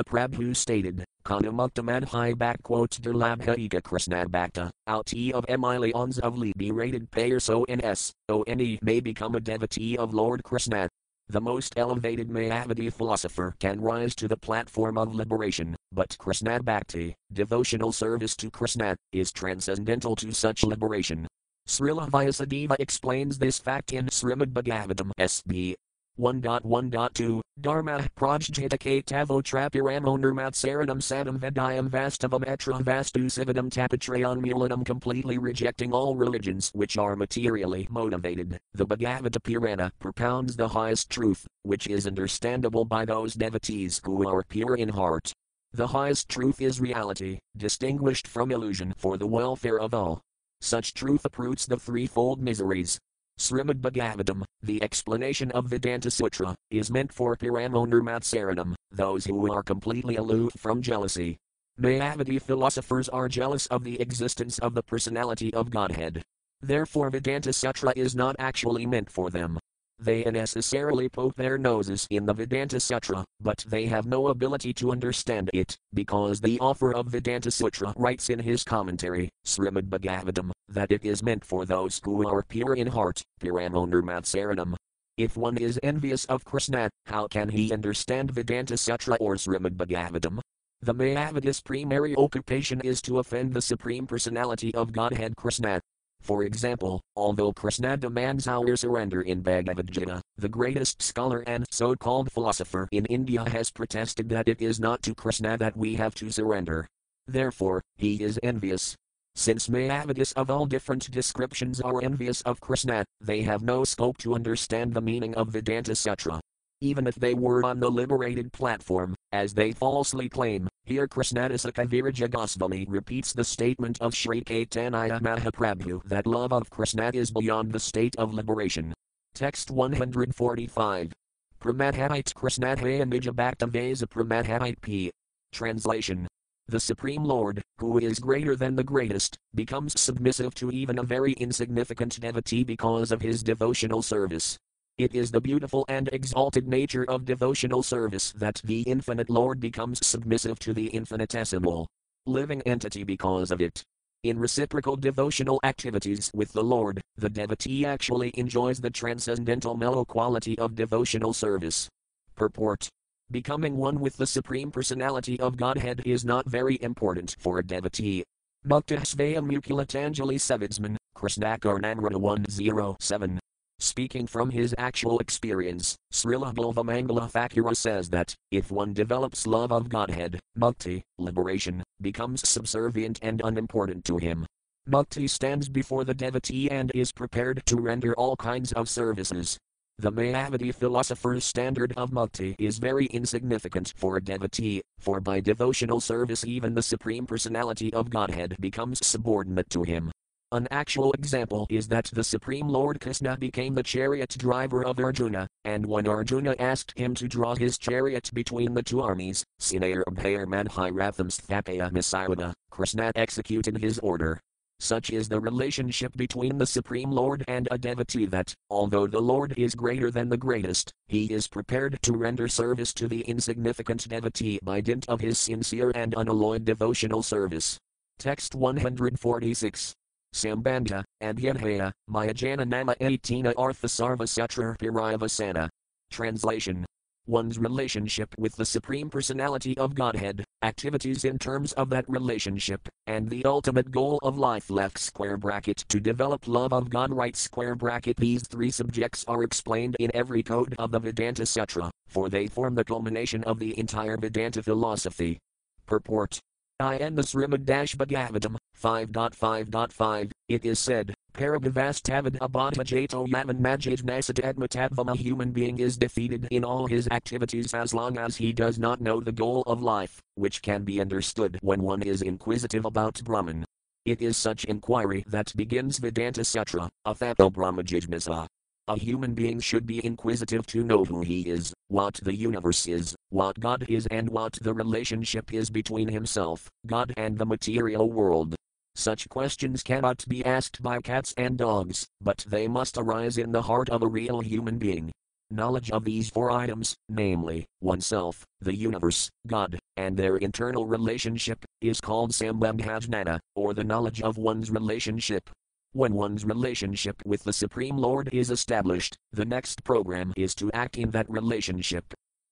Mahaprabhu stated, Kanamuktamadhi backquotes der Labhaika Krishna Bhakta, out of millions of Libby rated payers ONS, ONE may become a devotee of Lord Krishna. The most elevated Mayavadi philosopher can rise to the platform of liberation, but Krishna Bhakti, devotional service to Krishna, is transcendental to such liberation. Srila Vyasadeva explains this fact in Srimad Bhagavatam SB 1.1.2, Dharma prajjatake tavo trapiramo nirmatsaranam sadam vedayam vastavam etra vastu sividam tapatrayan mulanam completely rejecting all religions which are materially motivated. The Bhagavata Purana propounds the highest truth, which is understandable by those devotees who are pure in heart. The highest truth is reality, distinguished from illusion for the welfare of all. Such truth uproots the threefold miseries, Srimad Bhagavatam, the explanation of Vedanta Sutra, is meant for Piramonirmatsaranam, those who are completely aloof from jealousy. Mayavadi philosophers are jealous of the existence of the personality of Godhead. Therefore, Vedanta Sutra is not actually meant for them. They necessarily poke their noses in the Vedanta Sutra, but they have no ability to understand it, because the author of Vedanta Sutra writes in his commentary, Srimad Bhagavatam, that it is meant for those who are pure in heart, Piramonirmatsaranam. If one is envious of Krishna, how can he understand Vedanta Sutra or Srimad Bhagavatam? The Mayavadis' primary occupation is to offend the Supreme Personality of Godhead Krishna, for example, although Krishna demands our surrender in Bhagavad Gita, the greatest scholar and so called philosopher in India has protested that it is not to Krishna that we have to surrender. Therefore, he is envious. Since Mayavadis of all different descriptions are envious of Krishna, they have no scope to understand the meaning of Vedanta Sutra. Even if they were on the liberated platform, as they falsely claim, here Krishnadasa Kaviraja Goswami repeats the statement of Sri Caitanya Mahaprabhu that love of Krishna is beyond the state of liberation. Text 145. Pramadhamite Krishnadhaya Nijabhaktavesa Pramadhamite P. Translation The Supreme Lord, who is greater than the greatest, becomes submissive to even a very insignificant devotee because of his devotional service. It is the beautiful and exalted nature of devotional service that the infinite Lord becomes submissive to the infinitesimal living entity because of it. In reciprocal devotional activities with the Lord, the devotee actually enjoys the transcendental mellow quality of devotional service. Purport Becoming one with the Supreme Personality of Godhead is not very important for a devotee. Muktahsvaya Mukulatangeli Sevidsman, Krishnakarnamrita 107. Speaking from his actual experience, Srila Bilvamangala Thakura says that, if one develops love of Godhead, mukti, liberation, becomes subservient and unimportant to him. Mukti stands before the devotee and is prepared to render all kinds of services. The Mayavadi philosopher's standard of mukti is very insignificant for a devotee, for by devotional service even the Supreme Personality of Godhead becomes subordinate to him. An actual example is that the Supreme Lord Krishna became the chariot driver of Arjuna, and when Arjuna asked him to draw his chariot between the two armies, Sinayar Abhayar Madhiratham Sthapaya Misayada, Krishna executed his order. Such is the relationship between the Supreme Lord and a devotee that, although the Lord is greater than the greatest, he is prepared to render service to the insignificant devotee by dint of his sincere and unalloyed devotional service. Text 146. Sambandha, and Yadhaya, Mayajana Nama 18 Arthasarva Sutra Pirayavasana. Translation. One's relationship with the Supreme Personality of Godhead, activities in terms of that relationship, and the ultimate goal of life. Left square bracket. To develop love of God. Right square bracket. These three subjects are explained in every code of the Vedanta Sutra, for they form the culmination of the entire Vedanta philosophy. Purport. I am the Srimad Bhagavatam 5.5.5, it is said, Paragavastavad abadhajato yavan majid nasatadmatadvam a human being is defeated in all his activities as long as he does not know the goal of life, which can be understood when one is inquisitive about Brahman. It is such inquiry that begins Vedanta Sutra, Athato Brahmajijnasa. A human being should be inquisitive to know who he is, what the universe is, what God is, and what the relationship is between himself, God, and the material world. Such questions cannot be asked by cats and dogs, but they must arise in the heart of a real human being. Knowledge of these four items, namely, oneself, the universe, God, and their internal relationship, is called Sambandhajnana, or the knowledge of one's relationship. When one's relationship with the Supreme Lord is established, the next program is to act in that relationship.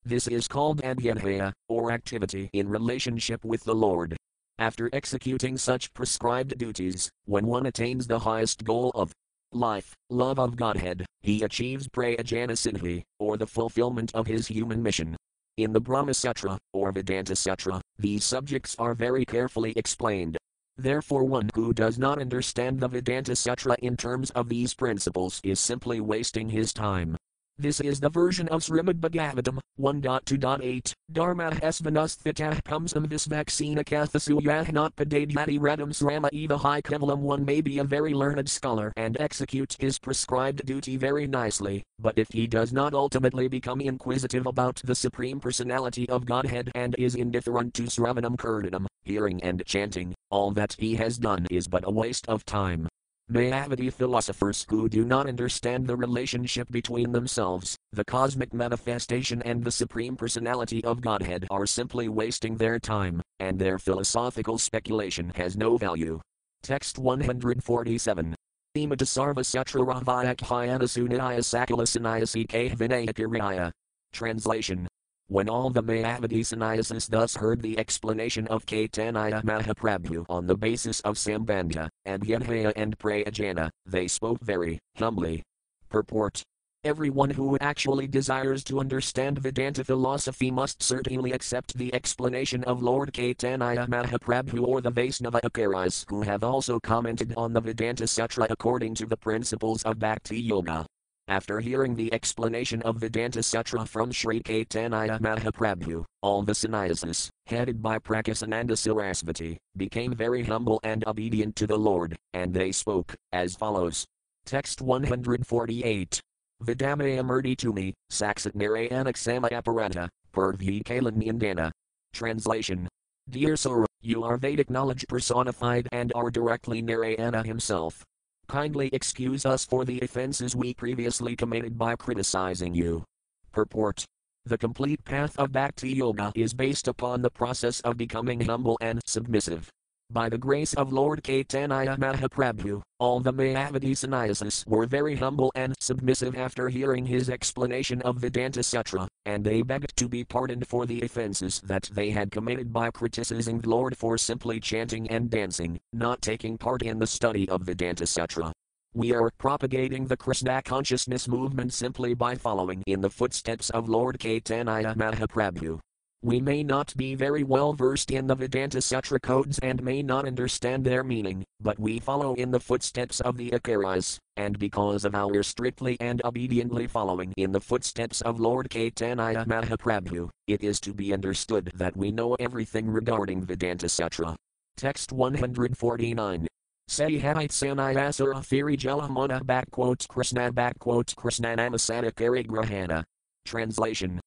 This is called Abhyadhaya, or activity in relationship with the Lord. After executing such prescribed duties, when one attains the highest goal of life, love of Godhead, he achieves Prayajana Siddhi, or the fulfillment of his human mission. In the Brahma Sutra, or Vedanta Sutra, these subjects are very carefully explained. Therefore, one who does not understand the Vedanta Sutra in terms of these principles is simply wasting his time. This is the version of Srimad Bhagavatam 1.2.8. Dharma hasvanasthitah pumsam visvaccina kathasuyah not padadhyati radam srama eva high kevalam. One may be a very learned scholar and execute his prescribed duty very nicely, but if he does not ultimately become inquisitive about the Supreme Personality of Godhead and is indifferent to Sravanam Kirtanam, hearing and chanting, all that he has done is but a waste of time. Mayavadi philosophers who do not understand the relationship between themselves, the cosmic manifestation, and the Supreme Personality of Godhead are simply wasting their time, and their philosophical speculation has no value. Text 147. Imata Sarva Sutra Ravayak Hyana Sunaya Sakala Sanayasi Vinayakiraya. Translation when all the Mayavadi sannyasis thus heard the explanation of Caitanya Mahaprabhu on the basis of Sambandha, Abhyadhaya and Prayajana, they spoke very humbly. Purport Everyone who actually desires to understand Vedanta philosophy must certainly accept the explanation of Lord Caitanya Mahaprabhu or the Vaisnava Acharyas who have also commented on the Vedanta Sutra according to the principles of Bhakti Yoga. After hearing the explanation of Vedanta Sutra from Sri Caitanya Mahaprabhu, all the sannyasis, headed by Prakasananda Sarasvati, became very humble and obedient to the Lord, and they spoke as follows. Text 148. Vidamaya Murti Tumi, Saksat Narayanaksama Aparata, Purvi Kalan Translation. Dear Sura, you are Vedic knowledge personified and are directly Narayana himself. Kindly excuse us for the offenses we previously committed by criticizing you. Purport The complete path of Bhakti Yoga is based upon the process of becoming humble and submissive. By the grace of Lord Caitanya Mahaprabhu, all the Mayavadi sannyasis were very humble and submissive after hearing his explanation of the Vedanta Sutra, and they begged to be pardoned for the offenses that they had committed by criticizing the Lord for simply chanting and dancing, not taking part in the study of Vedanta Sutra. We are propagating the Krishna consciousness movement simply by following in the footsteps of Lord Caitanya Mahaprabhu. We may not be very well versed in the Vedanta Sutra codes and may not understand their meaning, but we follow in the footsteps of the Acharyas, and because of our strictly and obediently following in the footsteps of Lord Caitanya Mahaprabhu, it is to be understood that we know everything regarding Vedanta Sutra. Text 149. Sayhite Sanayasara Thiri Jalamana backquotes Krishna backquotes Krishna Namasana Grahana. Translation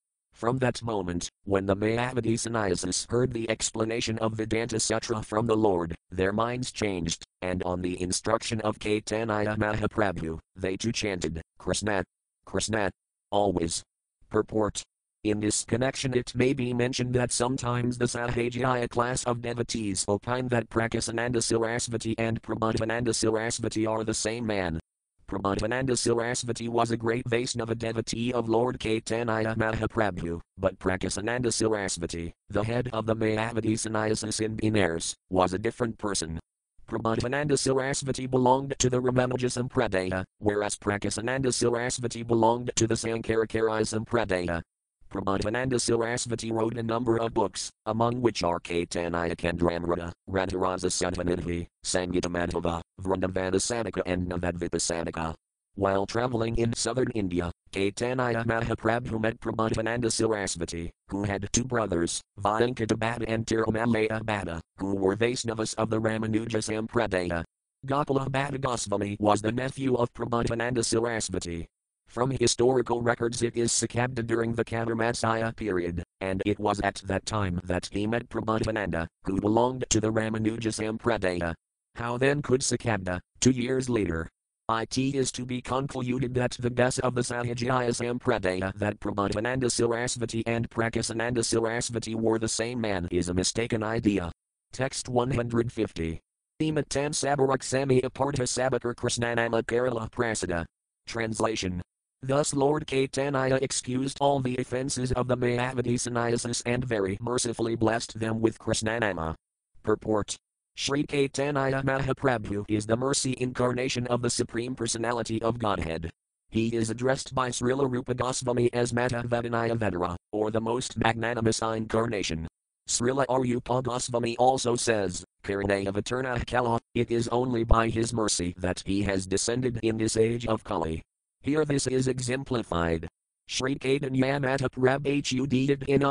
from that moment, when the Mayavadi sannyasis heard the explanation of Vedanta Sutra from the Lord, their minds changed, and on the instruction of Caitanya Mahaprabhu, they too chanted, Krishna, Krishna, always. Purport in this connection, it may be mentioned that sometimes the Sahajiya class of devotees opine that Prakasananda Sarasvati and Prabodhananda Sarasvati are the same man, Prabodhananda Sarasvati was a great Vaisnava devotee of Lord Caitanya Mahaprabhu, but Prakasananda Sarasvati, the head of the Mayavadi sannyasis in Benares, was a different person. Prabodhananda Sarasvati belonged to the Ramanuja Sampradaya, whereas Prakasananda Sarasvati belonged to the Sankaracharya Sampradaya. Prabodhananda Sarasvati wrote a number of books, among which are Caitanya Candramrita, Radharasa Sadhanidhi, Sangitamadhava, Vrindavanasanika and Navadvipasanika. While traveling in southern India, Caitanya Mahaprabhu met Prabodhananda Sarasvati, who had two brothers, Vayankatabhata and Tirumalaya Bhatta, who were Vaisnavas of the Ramanuja Sampradaya. Gopala Bhatta Goswami was the nephew of Prabodhananda Sarasvati, from historical records, it is Sakabda during the Chaturmasaya period, and it was at that time that he met Prabodhananda, who belonged to the Ramanuja Sampradaya. How then could Sakabda, two years later, It is to be concluded that the guess of the Sahajiya Sampradaya that Prabodhananda Sarasvati and Prakasananda Sarasvati were the same man is a mistaken idea. Text 150. Imatan Sabaraksami Apartha Sabakar Krishnanama Kerala Prasada. Translation. Thus Lord Caitanya excused all the offences of the Mayavadi and very mercifully blessed them with Krishnanama. Purport. Sri Caitanya Mahaprabhu is the mercy incarnation of the Supreme Personality of Godhead. He is addressed by Srila Rupa Goswami as Matavadanaya Vedara, or the most magnanimous incarnation. Srila Arupa Goswami also says, Vaturna Kala, it is only by his mercy that he has descended in this age of Kali. Here this is exemplified. Sri Mahaprabhu in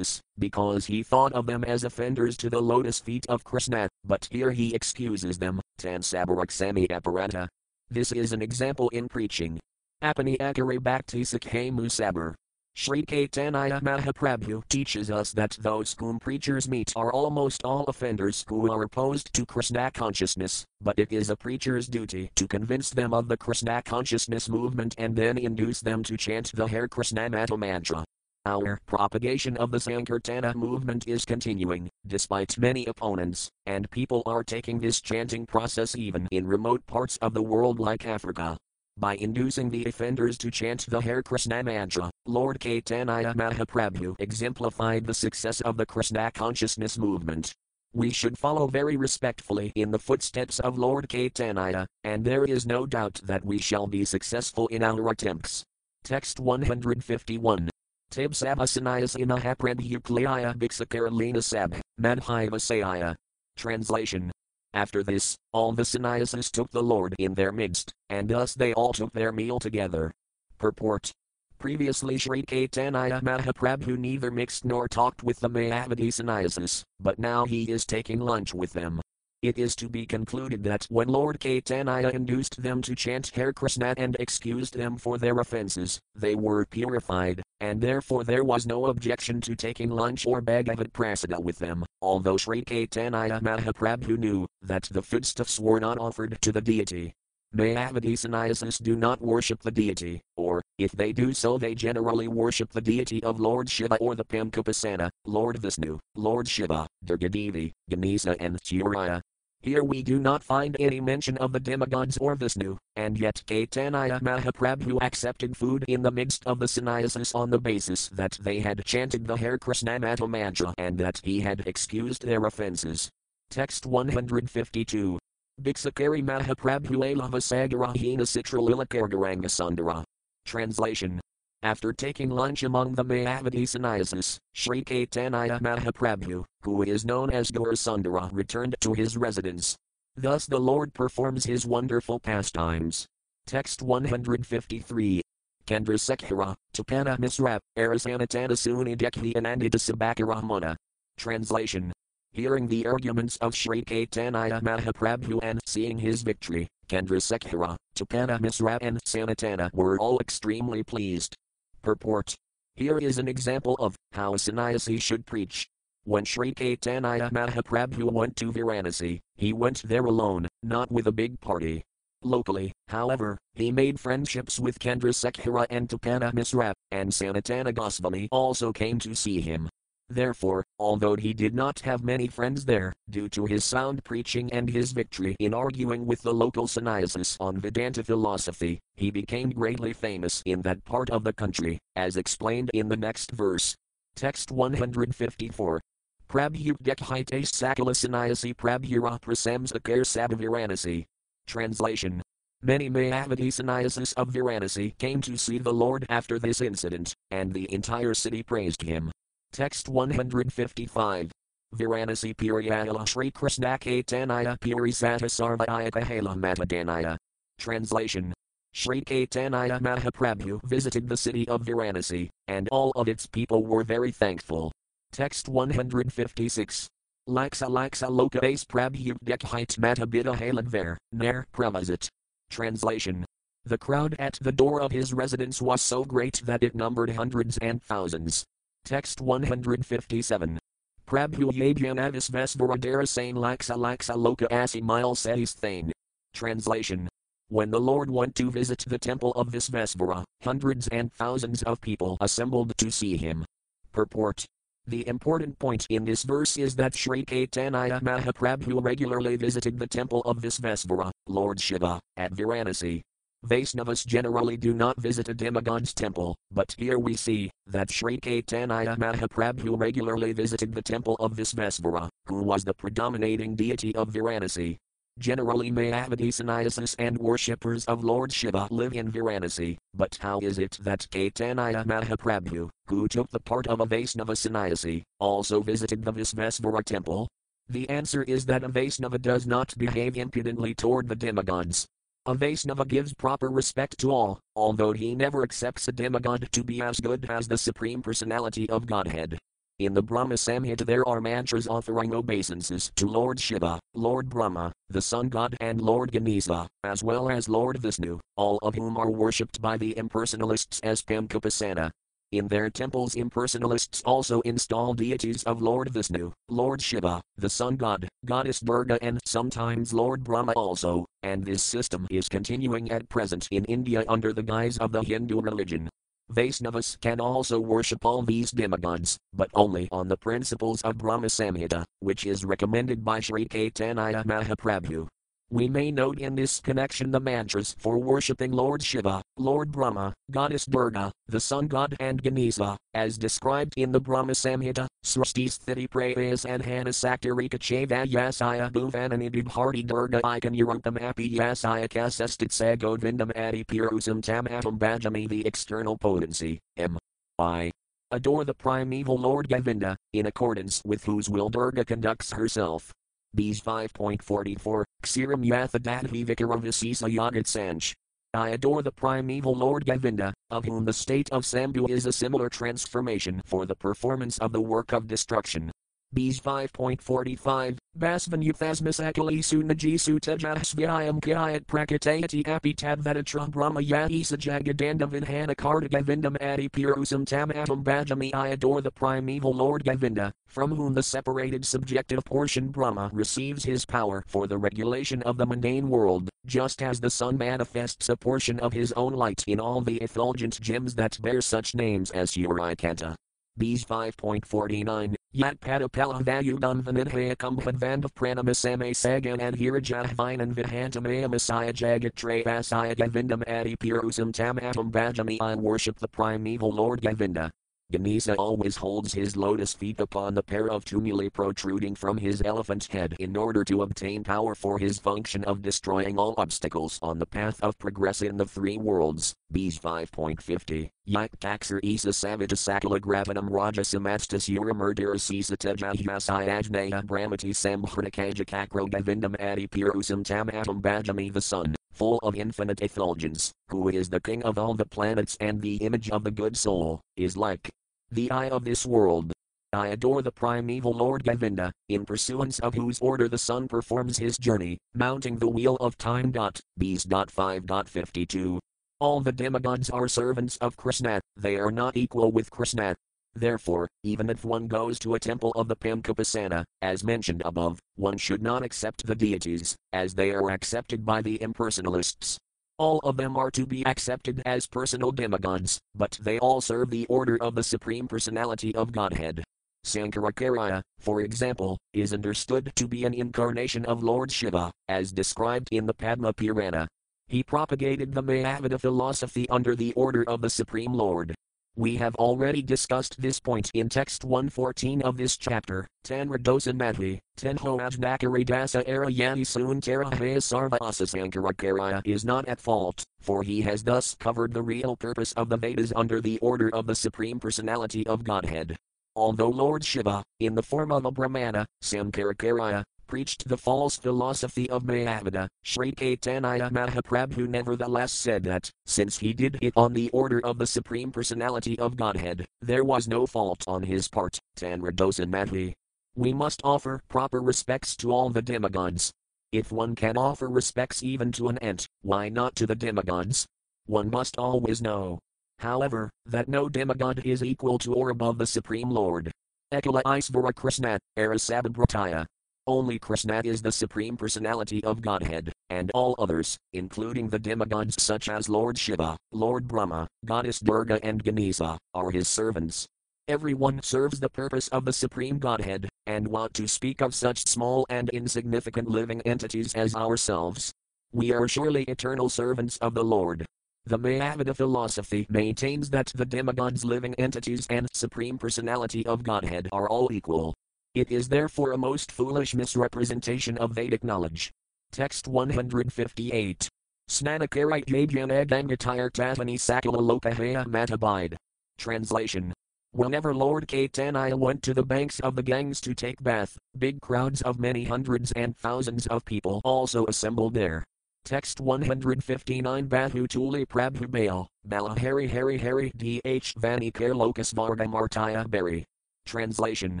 because he thought of them as offenders to the lotus feet of Krishna, but here he excuses them, Tansabaraksami Aparata. This is an example in preaching. Apani Akare Bhakti Sakhe Musabar. Sri Caitanya Mahaprabhu teaches us that those whom preachers meet are almost all offenders who are opposed to Krishna consciousness, but it is a preacher's duty to convince them of the Krishna consciousness movement and then induce them to chant the Hare Krishna Maha mantra. Our propagation of the Sankirtana movement is continuing, despite many opponents, and people are taking this chanting process even in remote parts of the world like Africa. By inducing the offenders to chant the Hare Krishna mantra, Lord Caitanya Mahaprabhu exemplified the success of the Krishna consciousness movement. We should follow very respectfully in the footsteps of Lord Caitanya, and there is no doubt that we shall be successful in our attempts. Text 151. Tibsabasanayas inahaprabhuklaya bhikshakaralina sab, madhivasaya. Translation after this, all the sannyasis took the Lord in their midst, and thus they all took their meal together. Purport. Previously Sri Caitanya Mahaprabhu neither mixed nor talked with the Mayavadi sannyasis, but now he is taking lunch with them. It is to be concluded that when Lord Caitanya induced them to chant Hare Krishna and excused them for their offences, they were purified, and therefore there was no objection to taking lunch or Bhagavad Prasada with them, although Sri Caitanya Mahaprabhu knew that the foodstuffs were not offered to the deity. Mayavadi sannyasis do not worship the deity, or, if they do so, they generally worship the deity of Lord Shiva or the Pankapasana, Lord Vishnu, Lord Shiva, Durgadevi, Ganesha, and Surya, here we do not find any mention of the demigods or Vishnu, and yet Caitanya Mahaprabhu accepted food in the midst of the sannyasis on the basis that they had chanted the Hare Krishna mantra and that he had excused their offences. Text 152. Bhiksakari Mahaprabhu Alavasagara Citralila Sundara. Translation after taking lunch among the Mayavadi sannyasis, Sri Caitanya Mahaprabhu, who is known as Gaurasundara, returned to his residence. Thus the Lord performs his wonderful pastimes. Text 153. Kendra Sekhara, Tapana Misra, Arasanatana Suni Dekhi Anandita Sabakaramana. Translation. Hearing the arguments of Sri Caitanya Mahaprabhu and seeing his victory, Kendra Sekhara, Tapana Misra and Sanatana were all extremely pleased. Purport. Here is an example of how a sannyasi should preach. When Sri Caitanya Mahaprabhu went to Varanasi, he went there alone, not with a big party. Locally, however, he made friendships with Kendra Sekhara and Tapana Misra, and Sanatana Goswami also came to see him. Therefore, although he did not have many friends there, due to his sound preaching and his victory in arguing with the local sannyasis on Vedanta philosophy, he became greatly famous in that part of the country, as explained in the next verse. Text 154. Prabhu Dekhite Sakala Sannyasi Prabhura Prasamsakar Sabhaviranasi. Translation. Many Mayavadi sannyasis of Varanasi came to see the Lord after this incident, and the entire city praised him. Text 155. Viranasi Puriyala Sri Krishna Caitanya Purisata Sarvayaka Matadanaya. Translation. Sri Caitanya Mahaprabhu visited the city of Varanasi, and all of its people were very thankful. Text 156. Laksa Laksa Loka Base Prabhu Dekhite Matabita Haladver, Nair Pravazit. Translation. The crowd at the door of his residence was so great that it numbered hundreds and thousands. Text 157. Prabhu Yabhyanavis Vesvaradara Sane Laksa Laksa Loka Asi Mile Says Thane. Translation when the Lord went to visit the temple of Visvesvara, hundreds and thousands of people assembled to see him. Purport The important point in this verse is that Sri Caitanya Mahaprabhu regularly visited the temple of Visvesvara, Lord Shiva, at Varanasi. Vaisnavas generally do not visit a demigod's temple, but here we see that Sri Caitanya Mahaprabhu regularly visited the temple of Visvesvara, who was the predominating deity of Varanasi. Generally, Mayavadi sannyasis and worshippers of Lord Shiva live in Varanasi, but how is it that Caitanya Mahaprabhu, who took the part of a Vaisnava sannyasi, also visited the Visvesvara temple? The answer is that a Vaisnava does not behave impudently toward the demigods. A Vaisnava gives proper respect to all, although he never accepts a demigod to be as good as the Supreme Personality of Godhead. In the Brahma Samhita there are mantras offering obeisances to Lord Shiva, Lord Brahma, the Sun God and Lord Ganesha, as well as Lord Vishnu, all of whom are worshipped by the impersonalists as Pamkapasana. In their temples impersonalists also install deities of Lord Vishnu, Lord Shiva, the Sun God, Goddess Durga and sometimes Lord Brahma also, and this system is continuing at present in India under the guise of the Hindu religion. Vaisnavas can also worship all these demigods, but only on the principles of Brahma Samhita, which is recommended by Sri Caitanya Mahaprabhu. We may note in this connection the mantras for worshipping Lord Shiva, Lord Brahma, Goddess Durga, the Sun God and Ganesha, as described in the Brahma Samhita, Srishtisthiti Prayas and Hanasaktarika Chavayasaya Bhuvananidib Hardi Durga Ikan Urupam Api Yasaya Kasestit Govindam Adi Purusam Tamatam Bhajami The external potency, M. I. Adore the primeval Lord Govinda, in accordance with whose will Durga conducts herself. Bs 5.44, Ksiram Yathadadhi Vikaravasisa Yagat Sanch. I adore the primeval Lord Govinda, of whom the state of Sambhu is a similar transformation for the performance of the work of destruction. Bs 5.45, Basvanyuthasmasakali Sunaji Sutajasvyayam Kyayat Prakatayati Apitadvedatra Brahma Yahisa Jagadanda Vidhana Karta Govindam Adi Purusam Tamatam Bhajami I adore the primeval Lord Govinda, from whom the separated subjective portion Brahma receives his power for the regulation of the mundane world, just as the sun manifests a portion of his own light in all the effulgent gems that bear such names as Urikanta. Bs 5.49, Yat Padapala Vayudam Vanidhaya Kumbhadvand of Pranamasame Sagan and Hirajahvinan Vidhantamaya Messiah Jagatraya Vasaya Govindam Adi Purusam Tamatam Bhajami I worship the primeval Lord Govinda. Ganesha always holds his lotus feet upon the pair of tumuli protruding from his elephant's head in order to obtain power for his function of destroying all obstacles on the path of progress in the three worlds. Bs 5.50. Yak taxer isa savita sakala gravanam raja samastas ura murdera sisa tejahyasai ajnaya brahmati samhritakaja kakro govindam adi purusam tamatam bhajami the sun full of infinite effulgence, who is the king of all the planets and the image of the good soul, is like the eye of this world. I adore the primeval Lord Govinda, in pursuance of whose order the sun performs his journey, mounting the wheel of time. Bs. 5.52. All the demigods are servants of Krishna, they are not equal with Krishna, Therefore, even if one goes to a temple of the Pamkapasana, as mentioned above, one should not accept the deities, as they are accepted by the impersonalists. All of them are to be accepted as personal demigods, but they all serve the order of the Supreme Personality of Godhead. Sankaracharya, for example, is understood to be an incarnation of Lord Shiva, as described in the Padma Purana. He propagated the Mayavada philosophy under the order of the Supreme Lord. We have already discussed this point in text 114 of this chapter. Tanradosan Madhi, Tenho Ajnakari Dasa Arayani Soon Terahaya Sarva Asasankaracharya is not at fault, for he has thus covered the real purpose of the Vedas under the order of the Supreme Personality of Godhead. Although Lord Shiva, in the form of a Brahmana, Sankaracharya, preached the false philosophy of Mayavada, Sri Caitanya Mahaprabhu nevertheless said that, since he did it on the order of the Supreme Personality of Godhead, there was no fault on his part. Tanradosan Madhi. We must offer proper respects to all the demigods. If one can offer respects even to an ant, why not to the demigods? One must always know, however, that no demigod is equal to or above the Supreme Lord. Ekala Isvara Krishna, Arasabhabrataya. Only Krishna is the Supreme Personality of Godhead, and all others, including the demigods such as Lord Shiva, Lord Brahma, Goddess Durga, and Ganesha, are his servants. Everyone serves the purpose of the Supreme Godhead, and what to speak of such small and insignificant living entities as ourselves. We are surely eternal servants of the Lord. The Mayavada philosophy maintains that the demigods, living entities, and Supreme Personality of Godhead are all equal. It is therefore a most foolish misrepresentation of Vedic knowledge. Text 158. Snanakarite Yajnanagangatire Tatani Sakala Lokahaya Matabide. Translation Whenever Lord Caitanya went to the banks of the Ganges to take bath, big crowds of many hundreds and thousands of people also assembled there. Text 159 Bahu Tuli Prabhu Baal, Bala Hari Hari DH Vani Lokas Varga Martaya Berry. Translation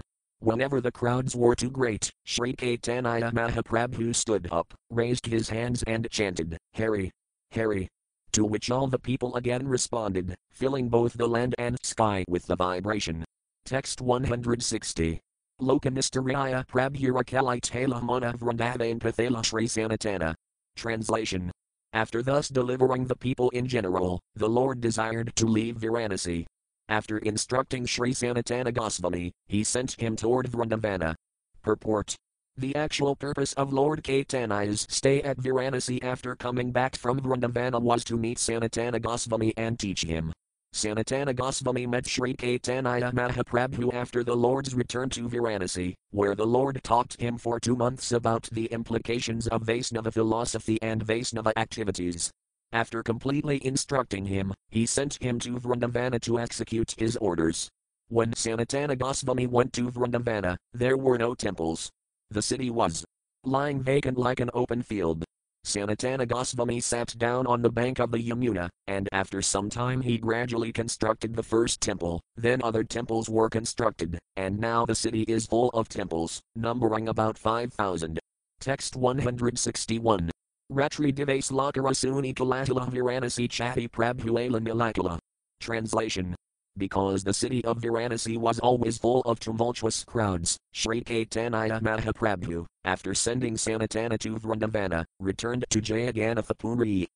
Whenever the crowds were too great, Sri Caitanya Mahaprabhu stood up, raised his hands and chanted, Hari, Hari, to which all the people again responded, filling both the land and sky with the vibration. Text 160. Lokanistaraya Prabhurakalitala Mana Vrindavain Pathala Sri Sanatana. Translation. After thus delivering the people in general, the Lord desired to leave Varanasi. After instructing Sri Sanatana Goswami, he sent him toward Vrindavana. Purport the actual purpose of Lord Caitanya's stay at Varanasi after coming back from Vrindavana was to meet Sanatana Goswami and teach him. Sanatana Goswami met Sri Caitanya Mahaprabhu after the Lord's return to Varanasi, where the Lord taught him for two months about the implications of Vaisnava philosophy and Vaisnava activities. After completely instructing him, he sent him to Vrindavana to execute his orders. When Sanatana Goswami went to Vrindavana, there were no temples, the city was lying vacant like an open field. Sanatana Goswami sat down on the bank of the Yamuna, and after some time he gradually constructed the first temple, then other temples were constructed, and now the city is full of temples, numbering about 5,000. Text 161. Ratri Divas Lakarasuni Kalatala Varanasi Chati Prabhuela Nilakala. Translation because the city of Varanasi was always full of tumultuous crowds, Sri Caitanya Mahaprabhu, after sending Sanatana to Vrindavana, returned to Jayagannathapuri.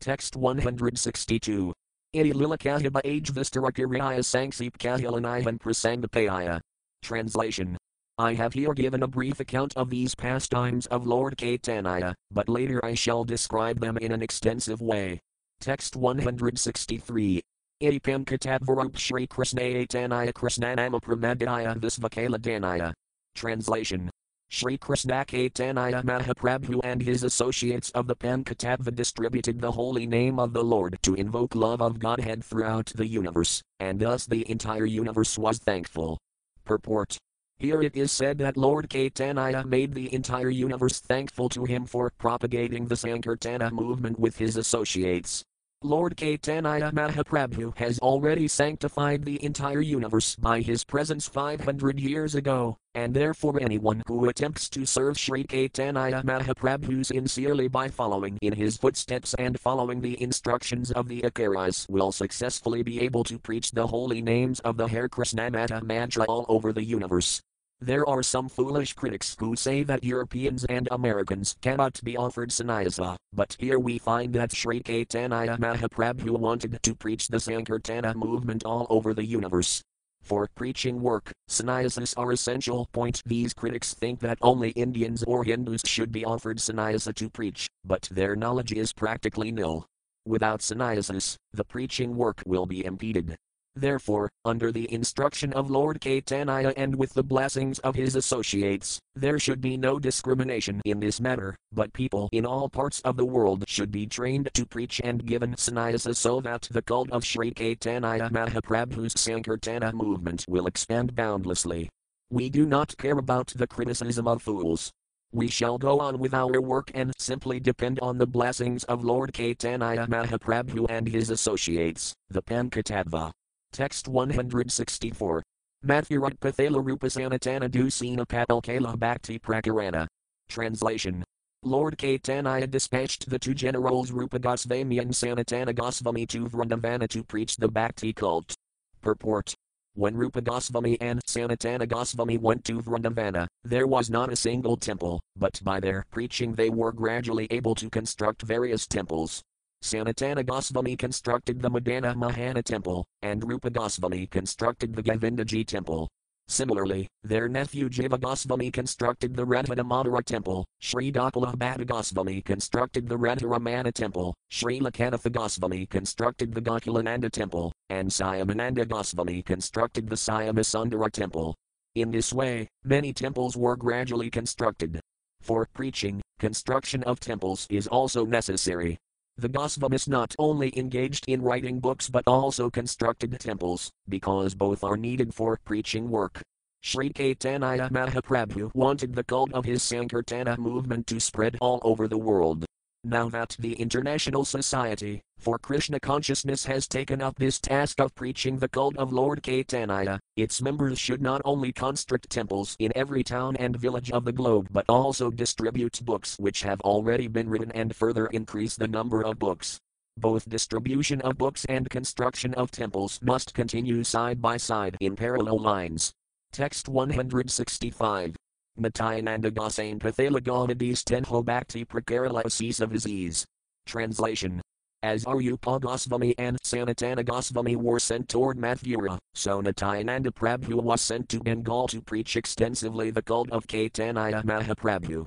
Text 162. Iti Lilakahaba Age Vistarakiraya Sanksip Kahilanayan Prasangapaya. Translation. I have here given a brief account of these pastimes of Lord Caitanya, but later I shall describe them in an extensive way. Text 163. Ipam Katavarup Shri Krishna Aitanaya Krishnanama Pramadaya Visvakala Danaya. Translation Sri Krishna Caitanya Mahaprabhu and his associates of the Pankatava distributed the holy name of the Lord to invoke love of Godhead throughout the universe, and thus the entire universe was thankful. Purport Here it is said that Lord Caitanya made the entire universe thankful to him for propagating the Sankirtana movement with his associates. Lord Caitanya Mahaprabhu has already sanctified the entire universe by his presence 500 years ago, and therefore anyone who attempts to serve Sri Caitanya Mahaprabhu sincerely by following in his footsteps and following the instructions of the Acharyas will successfully be able to preach the holy names of the Hare Krishna Maha mantra all over the universe. There are some foolish critics who say that Europeans and Americans cannot be offered sannyasa, but here we find that Sri Caitanya Mahaprabhu wanted to preach the Sankirtana movement all over the universe. For preaching work, sannyasas are essential. Point These critics think that only Indians or Hindus should be offered sannyasa to preach, but their knowledge is practically nil. Without sannyasas, the preaching work will be impeded. Therefore, under the instruction of Lord Caitanya and with the blessings of his associates, there should be no discrimination in this matter, but people in all parts of the world should be trained to preach and given sannyasa so that the cult of Sri Caitanya Mahaprabhu's Sankirtana movement will expand boundlessly. We do not care about the criticism of fools. We shall go on with our work and simply depend on the blessings of Lord Caitanya Mahaprabhu and his associates, the Pankatadva. Text 164. Mathurat Pathala Rupasanatana Dusina Patalkala Bhakti Prakarana. Translation. Lord Caitanya dispatched the two generals Rupa Gosvami and Sanatana Goswami to Vrindavana to preach the Bhakti cult. Purport. When Rupa Goswami and Sanatana Goswami went to Vrindavana, there was not a single temple, but by their preaching they were gradually able to construct various temples. Sanatana Goswami constructed the Madana Mohana temple, and Rupa Goswami constructed the Govindaji temple. Similarly, their nephew Jiva Goswami constructed the Radha temple, Sri Dakala Bhatta Goswami constructed the Radharamana temple, Sri Lokanatha Goswami constructed the Gokulananda temple, and Syamananda Goswami constructed the Syamasundara temple. In this way, many temples were gradually constructed. For preaching, construction of temples is also necessary. The Gosvamis not only engaged in writing books but also constructed temples, because both are needed for preaching work. Sri Caitanya Mahaprabhu wanted the cult of his Sankirtana movement to spread all over the world. Now that the International Society for Krishna Consciousness has taken up this task of preaching the cult of Lord Caitanya, its members should not only construct temples in every town and village of the globe but also distribute books which have already been written and further increase the number of books. Both distribution of books and construction of temples must continue side by side in parallel lines. Text 165. Matayananda Gosain Pathalagamadis Tenho Bhakti Prakarala Asisa Viziz. Translation. As Arupa Goswami and Sanatana Goswami were sent toward Mathura, so Nityananda Prabhu was sent to Bengal to preach extensively the cult of Caitanya Mahaprabhu.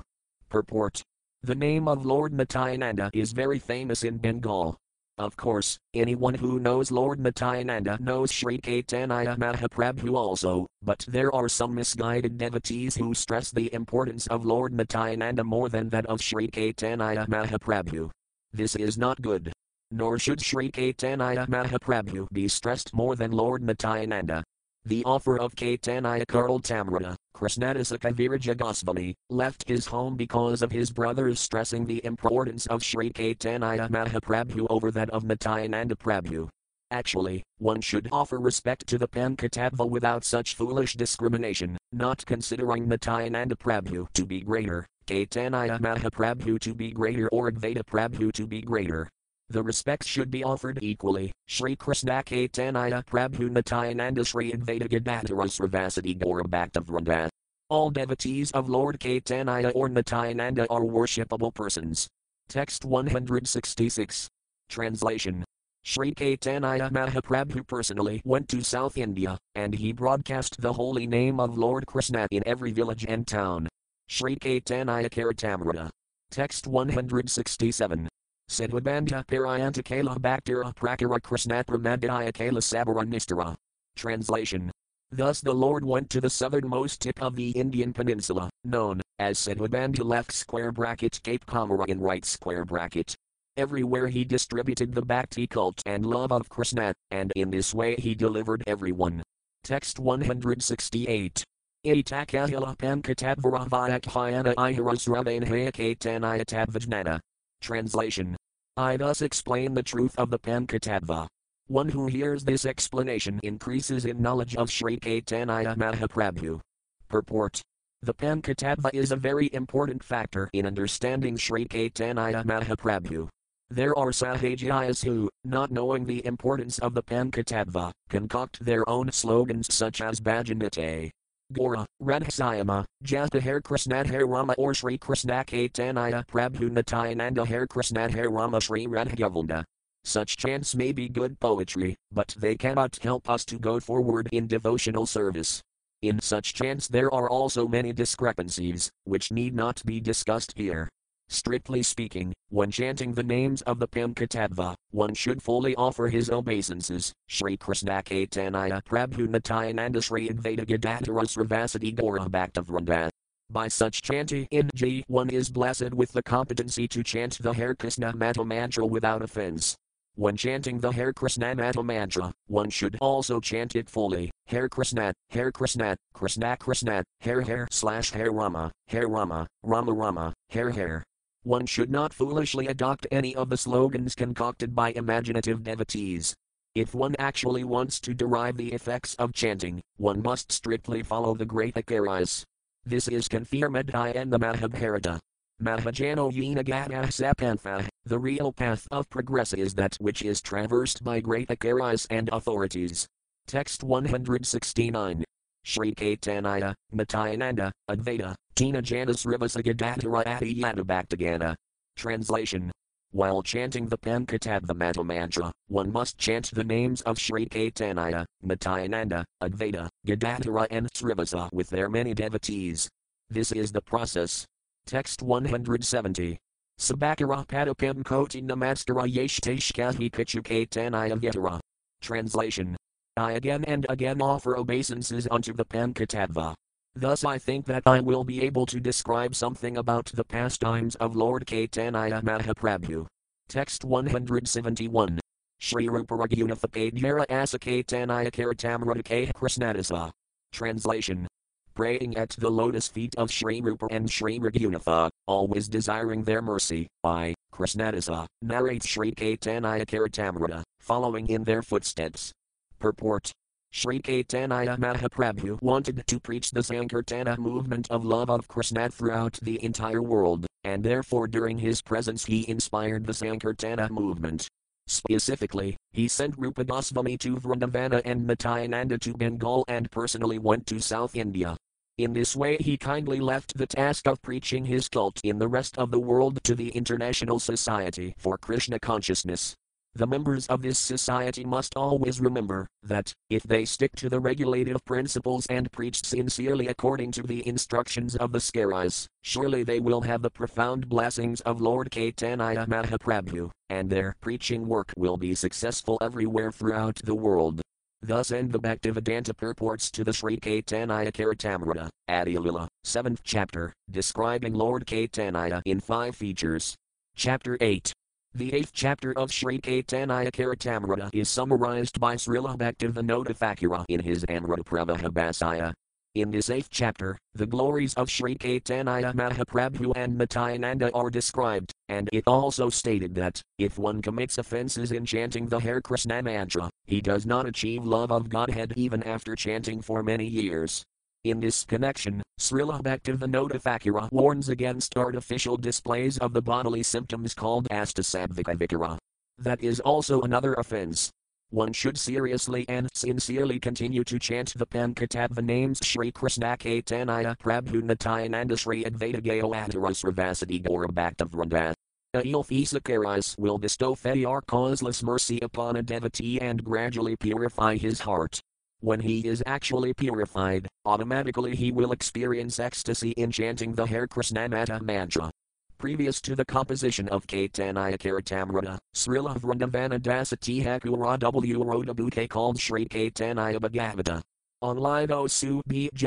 Purport. The name of Lord Nityananda is very famous in Bengal. Of course, anyone who knows Lord Nityananda knows Sri Caitanya Mahaprabhu also, but there are some misguided devotees who stress the importance of Lord Nityananda more than that of Sri Caitanya Mahaprabhu. This is not good. Nor should Sri Caitanya Mahaprabhu be stressed more than Lord Nityananda. The offer of Caitanya Tamrata, Krishnadasa Kaviraja Goswami, left his home because of his brothers stressing the importance of Sri Caitanya Mahaprabhu over that of Nityananda Prabhu. Actually, one should offer respect to the Pankatattva without such foolish discrimination, not considering Nityananda Prabhu to be greater, Caitanya Mahaprabhu to be greater or Advaita Prabhu to be greater, the respects should be offered equally. Sri Krishna Caitanya Prabhu Nityananda Sri Advaita Gadadhara Srivasadi Gaura All devotees of Lord Caitanya or Nityananda are worshipable persons. Text 166. Translation Sri Caitanya Mahaprabhu personally went to South India, and he broadcast the holy name of Lord Krishna in every village and town. Sri Caitanya Charitamrita. Text 167. Siddhabandha Parayantakala Bhaktara Prakara Krishnapramandaya Kala Sabara Nistara. Translation. Thus the Lord went to the southernmost tip of the Indian peninsula, known as Siddhabandha left square bracket Cape Comorin in right square bracket. Everywhere he distributed the bhakti cult and love of Krishna, and in this way he delivered everyone. Text 168. Itakahila pankatadvaravayakhyana iharasravainhayakatanaya tadvajnana. Translation I thus explain the truth of the Pankatattva. One who hears this explanation increases in knowledge of Sri Caitanya Mahaprabhu. Purport The Pankatattva is a very important factor in understanding Sri Caitanya Mahaprabhu. There are Sahajiyas who, not knowing the importance of the Pankatattva, concoct their own slogans such as Bhajanite, Gora, Radhasayama, Jastahar Krishnadhar Rama or Sri Krishna Caitanya Prabhu Nityananda Har Krishnadhar Rama Sri Radhagovinda. Such chants may be good poetry, but they cannot help us to go forward in devotional service. In such chants there are also many discrepancies, which need not be discussed here. Strictly speaking, when chanting the names of the Pankatattva, one should fully offer his obeisances, Sri Krishna Caitanya Prabhu Nityananda Sri Advaita Gadadhara Srivasadi Gaura Bhaktavrinda. By such chanting in G, one is blessed with the competency to chant the Hare Krishna Maha mantra without offense. When chanting the Hare Krishna Maha mantra, one should also chant it fully. Hare Krishna, Hare Krishna, Krishna Krishna, Hare Hare slash Hare Rama, Hare Rama, Rama Rama, Hare Hare. One should not foolishly adopt any of the slogans concocted by imaginative devotees. If one actually wants to derive the effects of chanting, one must strictly follow the great acharyas. This is confirmed in the Mahabharata. Mahajano Yinagata Sapantha, the real path of progress is that which is traversed by great acharyas and authorities. Text 169. Sri Caitanya, Nityananda, Advaita, Tina Janas Rivasa Gadatara Adi Yadabhaktagana. Translation while chanting the Panchatattva mantra, one must chant the names of Sri Caitanya, Nityananda, Advaita, Gadadhara and Srivasa with their many devotees. This is the process. Text 170. Sabakara padapam koti namaskara yeshteshkahi pichu Caitanya yatara. Translation. I again and again offer obeisances unto the Panchatattva. Thus I think that I will be able to describe something about the pastimes of Lord Caitanya Mahaprabhu. Text 171. Sri Ruparagunifapadyara Asa Caitanya Karitamradake Krishnadasa. Translation. Praying at the lotus feet of Sri Rupa and Sri Raghunatha, always desiring their mercy, I, Krishnadasa, narrate Sri Caitanya Caritamrita, following in their footsteps. Purport Sri Caitanya Mahaprabhu wanted to preach the Sankirtana movement of love of Krishna throughout the entire world, and therefore during his presence he inspired the Sankirtana movement. Specifically, he sent Rupa Goswami to Vrindavana and Nityananda to Bengal and personally went to South India. In this way, he kindly left the task of preaching his cult in the rest of the world to the International Society for Krishna Consciousness. The members of this society must always remember that, if they stick to the regulative principles and preach sincerely according to the instructions of the Scaris, surely they will have the profound blessings of Lord Caitanya Mahaprabhu, and their preaching work will be successful everywhere throughout the world. Thus end the Bhaktivedanta purports to the Sri Caitanya Charitamrita, Adilila, 7th chapter, describing Lord Caitanya in five features. Chapter 8 the eighth chapter of Sri Caitanya Charitamrita is summarized by Srila Bhaktivinoda Thakura in his Amrita Pravahabhasaya. In this eighth chapter, the glories of Sri Caitanya Mahaprabhu and Nityananda are described, and it also stated that, if one commits offenses in chanting the Hare Krishna mantra, he does not achieve love of Godhead even after chanting for many years. In this connection, Srila Bhaktivinoda Thakura warns against artificial displays of the bodily symptoms called astasabdhikavikara. That is also another offense. One should seriously and sincerely continue to chant the Panchatattva names Sri Krishna Caitanya Prabhu Nityananda Sri Advaita Gayo Adarasravasadi Gaurabhakta Vranda. Ailfisakaras will bestow Fayar causeless mercy upon a devotee and gradually purify his heart. When he is actually purified, automatically he will experience ecstasy in chanting the Hare Krishna Maha mantra. Previous to the composition of Caitanya Charitamrita, Srila Vrindavana Thakura W. wrote a bouquet called Sri Caitanya Bhagavata. Online OSU BJXWHIH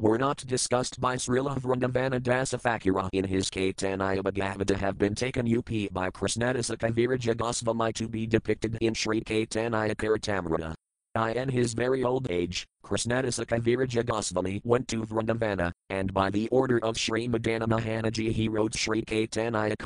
were not discussed by Srila Vrindavana Dasa Thakura in his Caitanya Bhagavata have been taken up by Krishnadasa Kaviraja Goswami to be depicted in Sri Caitanya. I in his very old age, Krishnadasa Kaviraja Goswami went to Vrindavana, and by the order of Sri Madana Mohanaji he wrote Sri Caitanya.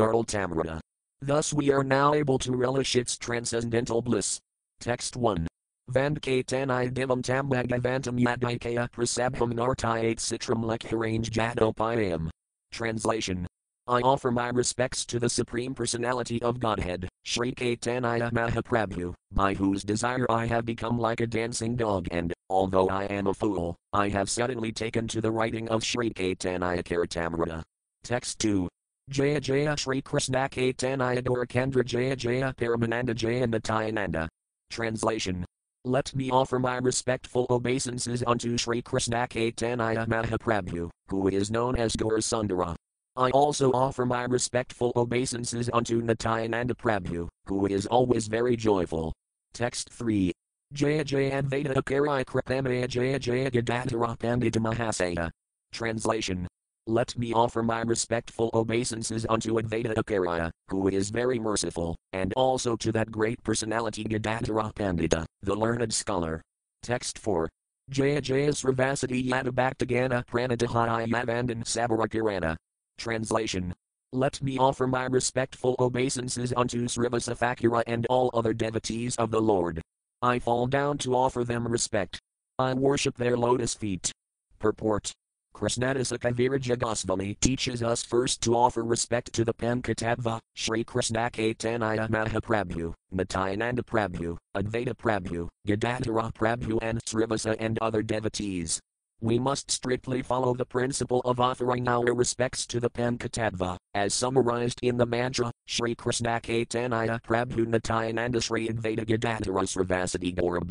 Thus we are now able to relish its transcendental bliss. Text 1. Vandkatanai divam tambagavantam yadikaya prasabham nartayate citram lekharange jadopayam. Translation. I offer my respects to the Supreme Personality of Godhead, Sri Caitanya Mahaprabhu, by whose desire I have become like a dancing dog and, although I am a fool, I have suddenly taken to the writing of Sri Caitanya Charitamrita. Text 2. Jaya Jaya Sri Krishna Caitanya Dorakandra Jaya Jaya Paramananda Jaya Nityananda. Translation let me offer my respectful obeisances unto Sri Krishna Caitanya Mahaprabhu, who is known as Gaurasundara. I also offer my respectful obeisances unto Nityananda Prabhu, who is always very joyful. Text 3. Jaya Jaya Advaita Akarai Kripamaya Jaya Jaya Gadadhara Pandita Mahasaya. Translation let me offer my respectful obeisances unto Advaita Acharya, who is very merciful, and also to that great personality Gadadhara Pandita, the learned scholar. Text 4. Jaya Jaya Srivasadi Yadabhaktagana Pranadahaya Yavandan Sabarakirana. Translation. Let me offer my respectful obeisances unto Srivasa Thakura and all other devotees of the Lord. I fall down to offer them respect. I worship their lotus feet. Purport Krishnadasa Kaviraja Goswami teaches us first to offer respect to the Pankatattva, Sri Krishna Caitanya Mahaprabhu, Nityananda Prabhu, Advaita Prabhu, Gadadhara Prabhu and Srivasa and other devotees. We must strictly follow the principle of offering our respects to the Pankatattva, as summarized in the mantra, Sri Krishna Caitanya Prabhu Nityananda Sri Advaita Gadadhara Srivasadi Gaura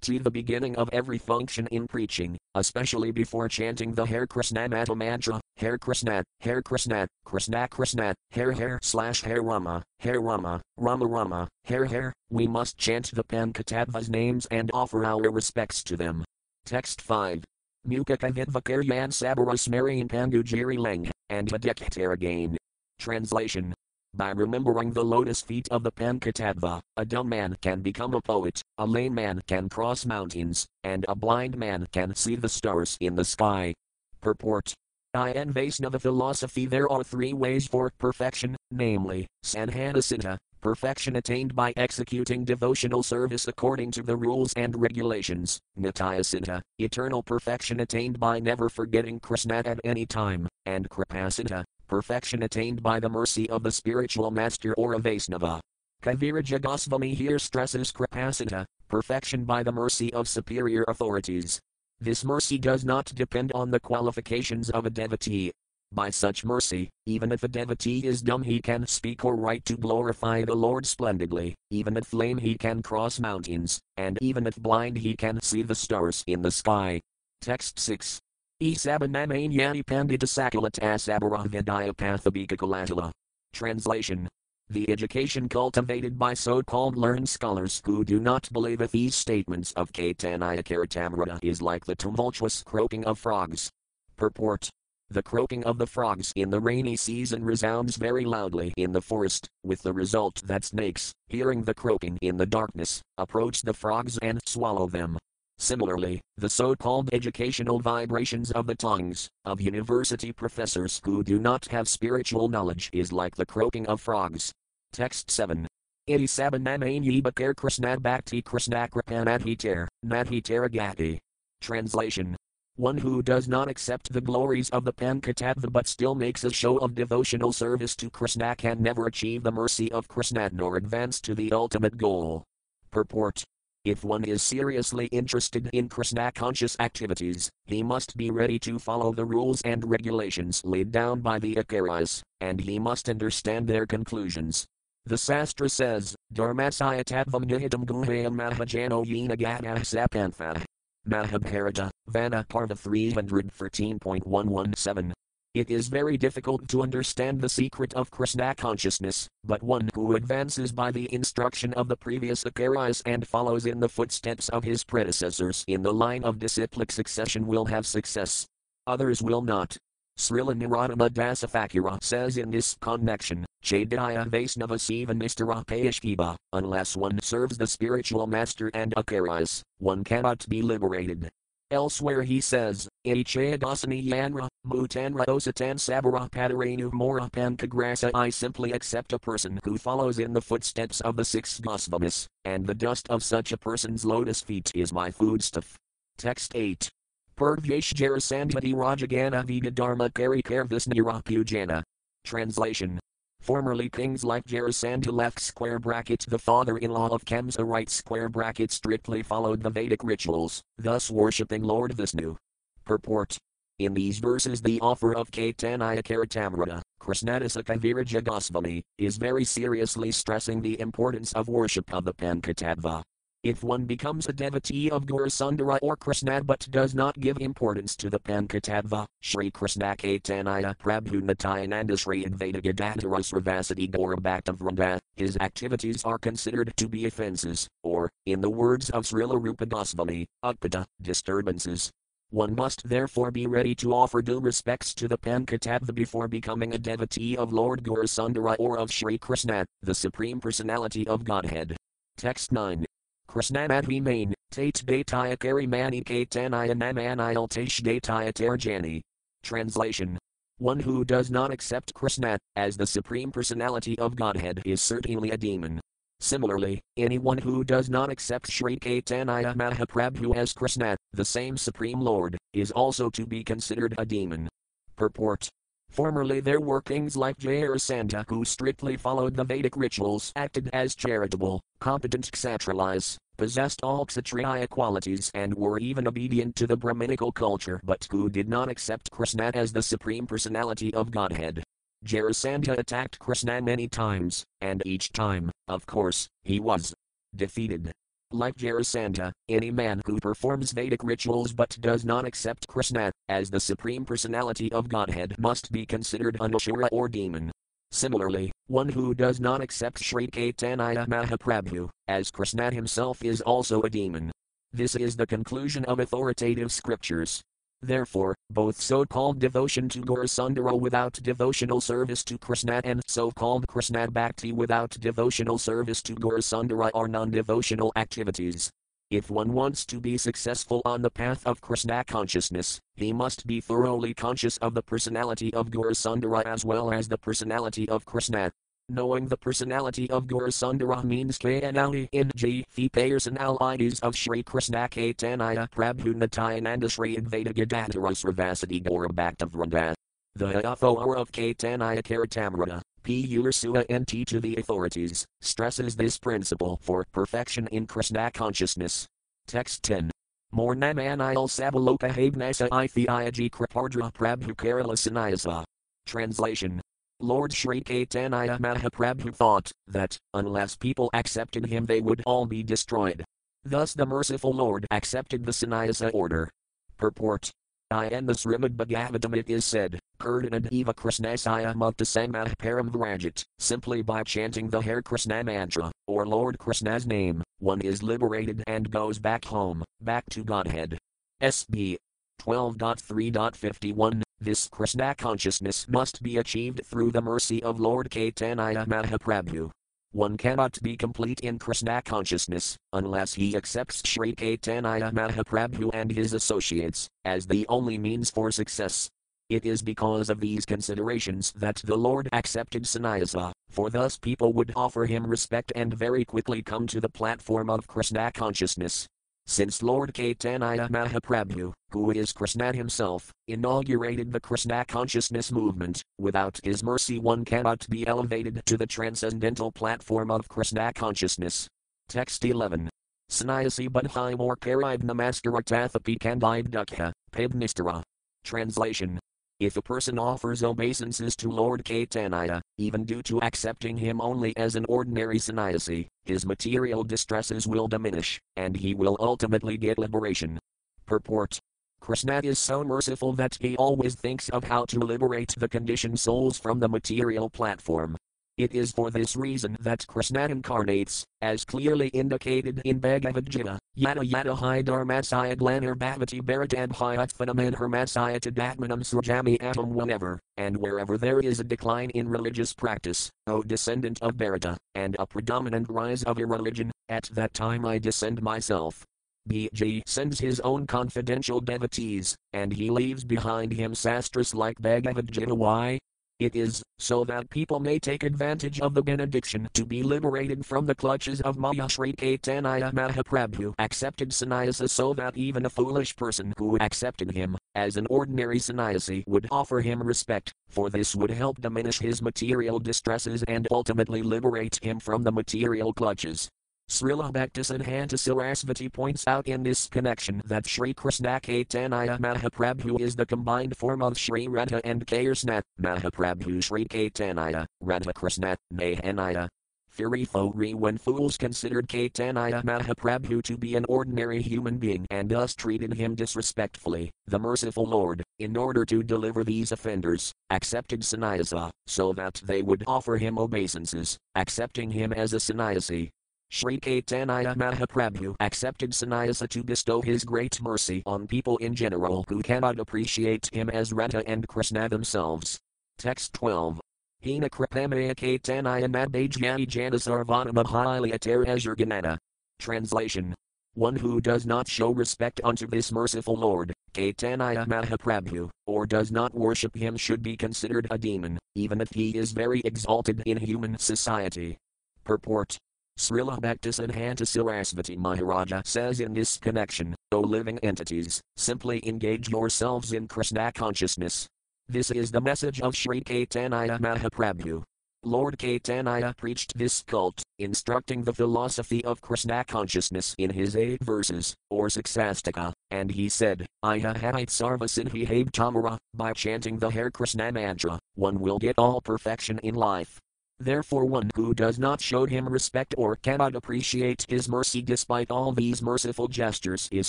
To the beginning of every function in preaching, especially before chanting the Hare Krishna Maha mantra, Hare Krishna, Hare Krishna, Krishna Krishna, Hare Hare slash Hare Rama, Hare Rama, Rama Rama, Hare Hare, we must chant the Pankatattva's names and offer our respects to them. Text 5. Mukakavidvakaryan Sabaras Marian Pangujiri Leng, and again. Translation by remembering the lotus feet of the Pankatattva, a dumb man can become a poet, a lame man can cross mountains, and a blind man can see the stars in the sky. Purport In Vaisnava philosophy there are three ways for perfection, namely, Sadhanasiddha, perfection attained by executing devotional service according to the rules and regulations, Nityasiddha, eternal perfection attained by never forgetting Krishna at any time, and Kripasiddha, perfection attained by the mercy of the spiritual master or a Vaisnava. Kaviraja Goswami here stresses Kripasiddha, perfection by the mercy of superior authorities. This mercy does not depend on the qualifications of a devotee. By such mercy, even if a devotee is dumb, he can speak or write to glorify the Lord splendidly, even if lame, he can cross mountains, and even if blind, he can see the stars in the sky. Text 6 Isabanamanyani Pandita Sakalata Sabara Vidya Pathabika Translation the education cultivated by so-called learned scholars who do not believe these statements of Caitanya Caritamrita is like the tumultuous croaking of frogs. Purport the croaking of the frogs in the rainy season resounds very loudly in the forest, with the result that snakes, hearing the croaking in the darkness, approach the frogs and swallow them. Similarly, the so called educational vibrations of the tongues of university professors who do not have spiritual knowledge is like the croaking of frogs. Text 7. Iti sabanamain bakar krishna bhakti krishna kripanadhitar, nadhitaragati. Translation. One who does not accept the glories of the Pankatattva but still makes a show of devotional service to Krishna can never achieve the mercy of Krishna nor advance to the ultimate goal. Purport if one is seriously interested in Krishna conscious activities, he must be ready to follow the rules and regulations laid down by the Acharyas, and he must understand their conclusions. The Sastra says, Dharmasaya Tatvam Nihidam Guhayam Mahajano Yena Gata Sapantha. Mahabharata, Vana Parva 313.117. It is very difficult to understand the secret of Krishna consciousness, but one who advances by the instruction of the previous Acharyas and follows in the footsteps of his predecessors in the line of disciplic succession will have success. Others will not. Srila Narottam Das Thakura says in this connection, Chaitanya Vaisnava Siva Nistara Payashkiba, unless one serves the spiritual master and Acharyas, one cannot be liberated. Elsewhere he says, Yanra, mutanra osatan sabara padarenu mora pankagrasa I simply accept a person who follows in the footsteps of the six Gosvamis, and the dust of such a person's lotus feet is my foodstuff. Text 8. Purvyesh Jarasandhati Rajagana Vida Dharma Kari Karvisnira Pujana. Translation Formerly kings like Jarasandha left square bracket the father-in-law of Kamsa right square bracket strictly followed the Vedic rituals, thus worshipping Lord Vishnu. Purport in these verses, the offer of Caitanya Caritamrita, Krishnadasa Kaviraja Goswami, is very seriously stressing the importance of worship of the Pankatattva. If one becomes a devotee of Gaurasundara or Krishna but does not give importance to the Pankatattva, Sri Krishna Caitanya Prabhu Nityananda Sri Advaita Gadadhara Srivasadi Gaurabhaktavrinda, his activities are considered to be offenses, or, in the words of Srila Rupa Goswami, Utpata, disturbances. One must therefore be ready to offer due respects to the Pankatattva before becoming a devotee of Lord Gaurasundara or of Sri Krishna, the Supreme Personality of Godhead. Text 9. Krishnanadhi main, tate dataya kari mani katanaya namanayal tash dataya terjani. Translation One who does not accept Krishna as the Supreme Personality of Godhead is certainly a demon. Similarly, anyone who does not accept Sri Caitanya Mahaprabhu as Krishna, the same Supreme Lord, is also to be considered a demon. Purport Formerly there were kings like Jarasandha who strictly followed the Vedic rituals, acted as charitable, competent kshatriyas, possessed all kshatriya qualities and were even obedient to the Brahminical culture but who did not accept Krishna as the Supreme Personality of Godhead. Jarasandha attacked Krishna many times, and each time, of course, he was defeated. Like Jarasandha, any man who performs Vedic rituals but does not accept Krishna as the Supreme Personality of Godhead must be considered an Asura or demon. Similarly, one who does not accept Sri Caitanya Mahaprabhu as Krishna himself is also a demon. This is the conclusion of authoritative scriptures. Therefore, both so called devotion to Gaurasundara without devotional service to Krishna and so called Krishna Bhakti without devotional service to Gaurasundara are non devotional activities. If one wants to be successful on the path of Krishna consciousness, he must be thoroughly conscious of the personality of Gaurasundara as well as the personality of Krishna. Knowing the personality of Gaurasundara means Knali in G. The personalities of Sri Krishna Caitanya Prabhu Nityananda Sri Advaita Gadadhara Srivasadi Gaura Bhaktavrinda. The author of Caitanya Caritamrita, P. Ursua NT to the authorities, stresses this principle for perfection in Krishna consciousness. Text 10. Mornamanil Sabaloka Hagnasa Ithiaji Kripardra Prabhu Kerala Sannyasa. Translation Lord Sri Caitanya Mahaprabhu thought that, unless people accepted him, they would all be destroyed. Thus, the merciful Lord accepted the sannyasa order. Purport I in the Srimad Bhagavatam it is said, Kirtanad eva Krishnasaya mukta sangmah param vrajit, simply by chanting the Hare Krishna mantra, or Lord Krishna's name, one is liberated and goes back home, back to Godhead. SB 12.3.51 this Krishna consciousness must be achieved through the mercy of Lord Caitanya Mahaprabhu. One cannot be complete in Krishna consciousness unless he accepts Sri Caitanya Mahaprabhu and his associates as the only means for success. It is because of these considerations that the Lord accepted sannyasa, for thus people would offer him respect and very quickly come to the platform of Krishna consciousness. Since Lord Caitanya Mahaprabhu, who is Krishna himself, inaugurated the Krishna consciousness movement, without his mercy one cannot be elevated to the transcendental platform of Krishna consciousness. Text 11. Sannyasi Budhai More Karib Namaskara Tathapi Kandide Dukha, Pabnistara. Translation if a person offers obeisances to Lord Caitanya, even due to accepting him only as an ordinary sannyasi, his material distresses will diminish, and he will ultimately get liberation. Purport Krishna is so merciful that he always thinks of how to liberate the conditioned souls from the material platform. It is for this reason that Krishna incarnates, as clearly indicated in Bhagavad Gita, Yada Yada Hi Dharmasaya Glanar er Bhavati Bharatadbhyatphanaman er Hermasaya Tadatmanam Srajami Atom whenever, and wherever there is a decline in religious practice, O descendant of Bharata, and a predominant rise of irreligion, at that time I descend myself. BG sends his own confidential devotees, and he leaves behind him sastras like Bhagavad Gita. Why? It is, so that people may take advantage of the benediction to be liberated from the clutches of Maya Sri Caitanya Mahaprabhu accepted sannyasa so that even a foolish person who accepted him as an ordinary sannyasi would offer him respect, for this would help diminish his material distresses and ultimately liberate him from the material clutches. Srila Bhaktisiddhanta Sarasvati points out in this connection that Sri Krishna Caitanya Mahaprabhu is the combined form of Sri Radha and Krishna, Mahaprabhu Sri Caitanya, Radha Krishna, Nahanaya. Firifori when fools considered Caitanya Mahaprabhu to be an ordinary human being and thus treated him disrespectfully, the merciful Lord, in order to deliver these offenders, accepted sannyasa, so that they would offer him obeisances, accepting him as a sannyasi, Sri Caitanya Mahaprabhu accepted sannyasa to bestow his great mercy on people in general who cannot appreciate him as Radha and Krishna themselves. Text 12. Hina kripamaya Caitanya Nabhajyani Janasarvanamabhiliatar Ganana. Translation. One who does not show respect unto this merciful Lord, Caitanya Mahaprabhu, or does not worship him should be considered a demon, even if he is very exalted in human society. Purport Srila Bhaktisiddhanta Sarasvati Maharaja says in this connection, O living entities, simply engage yourselves in Krishna consciousness. This is the message of Sri Caitanya Mahaprabhu. Lord Caitanya preached this cult, instructing the philosophy of Krishna consciousness in his eight verses, or Siksastika, and he said, Iha Hait Sarvasidhi Habe by chanting the Hare Krishna mantra, one will get all perfection in life. Therefore, one who does not show him respect or cannot appreciate his mercy despite all these merciful gestures is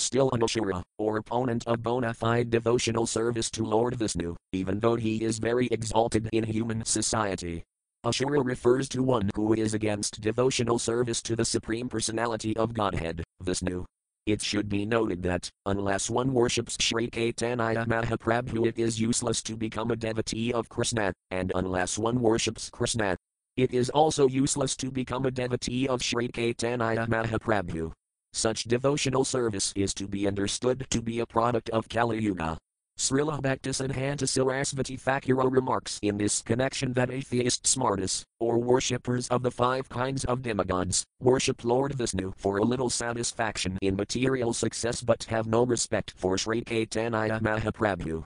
still an Ashura, or opponent of bona fide devotional service to Lord Vishnu, even though he is very exalted in human society. Ashura refers to one who is against devotional service to the Supreme Personality of Godhead, Vishnu. It should be noted that, unless one worships Sri Caitanya Mahaprabhu, it is useless to become a devotee of Krishna, and unless one worships Krishna, it is also useless to become a devotee of Sri Caitanya Mahaprabhu. Such devotional service is to be understood to be a product of Kali Yuga. Srila Bhaktisiddhanta Sarasvati Thakura remarks in this connection that atheist smartas, or worshippers of the five kinds of demigods, worship Lord Vishnu for a little satisfaction in material success but have no respect for Sri Caitanya Mahaprabhu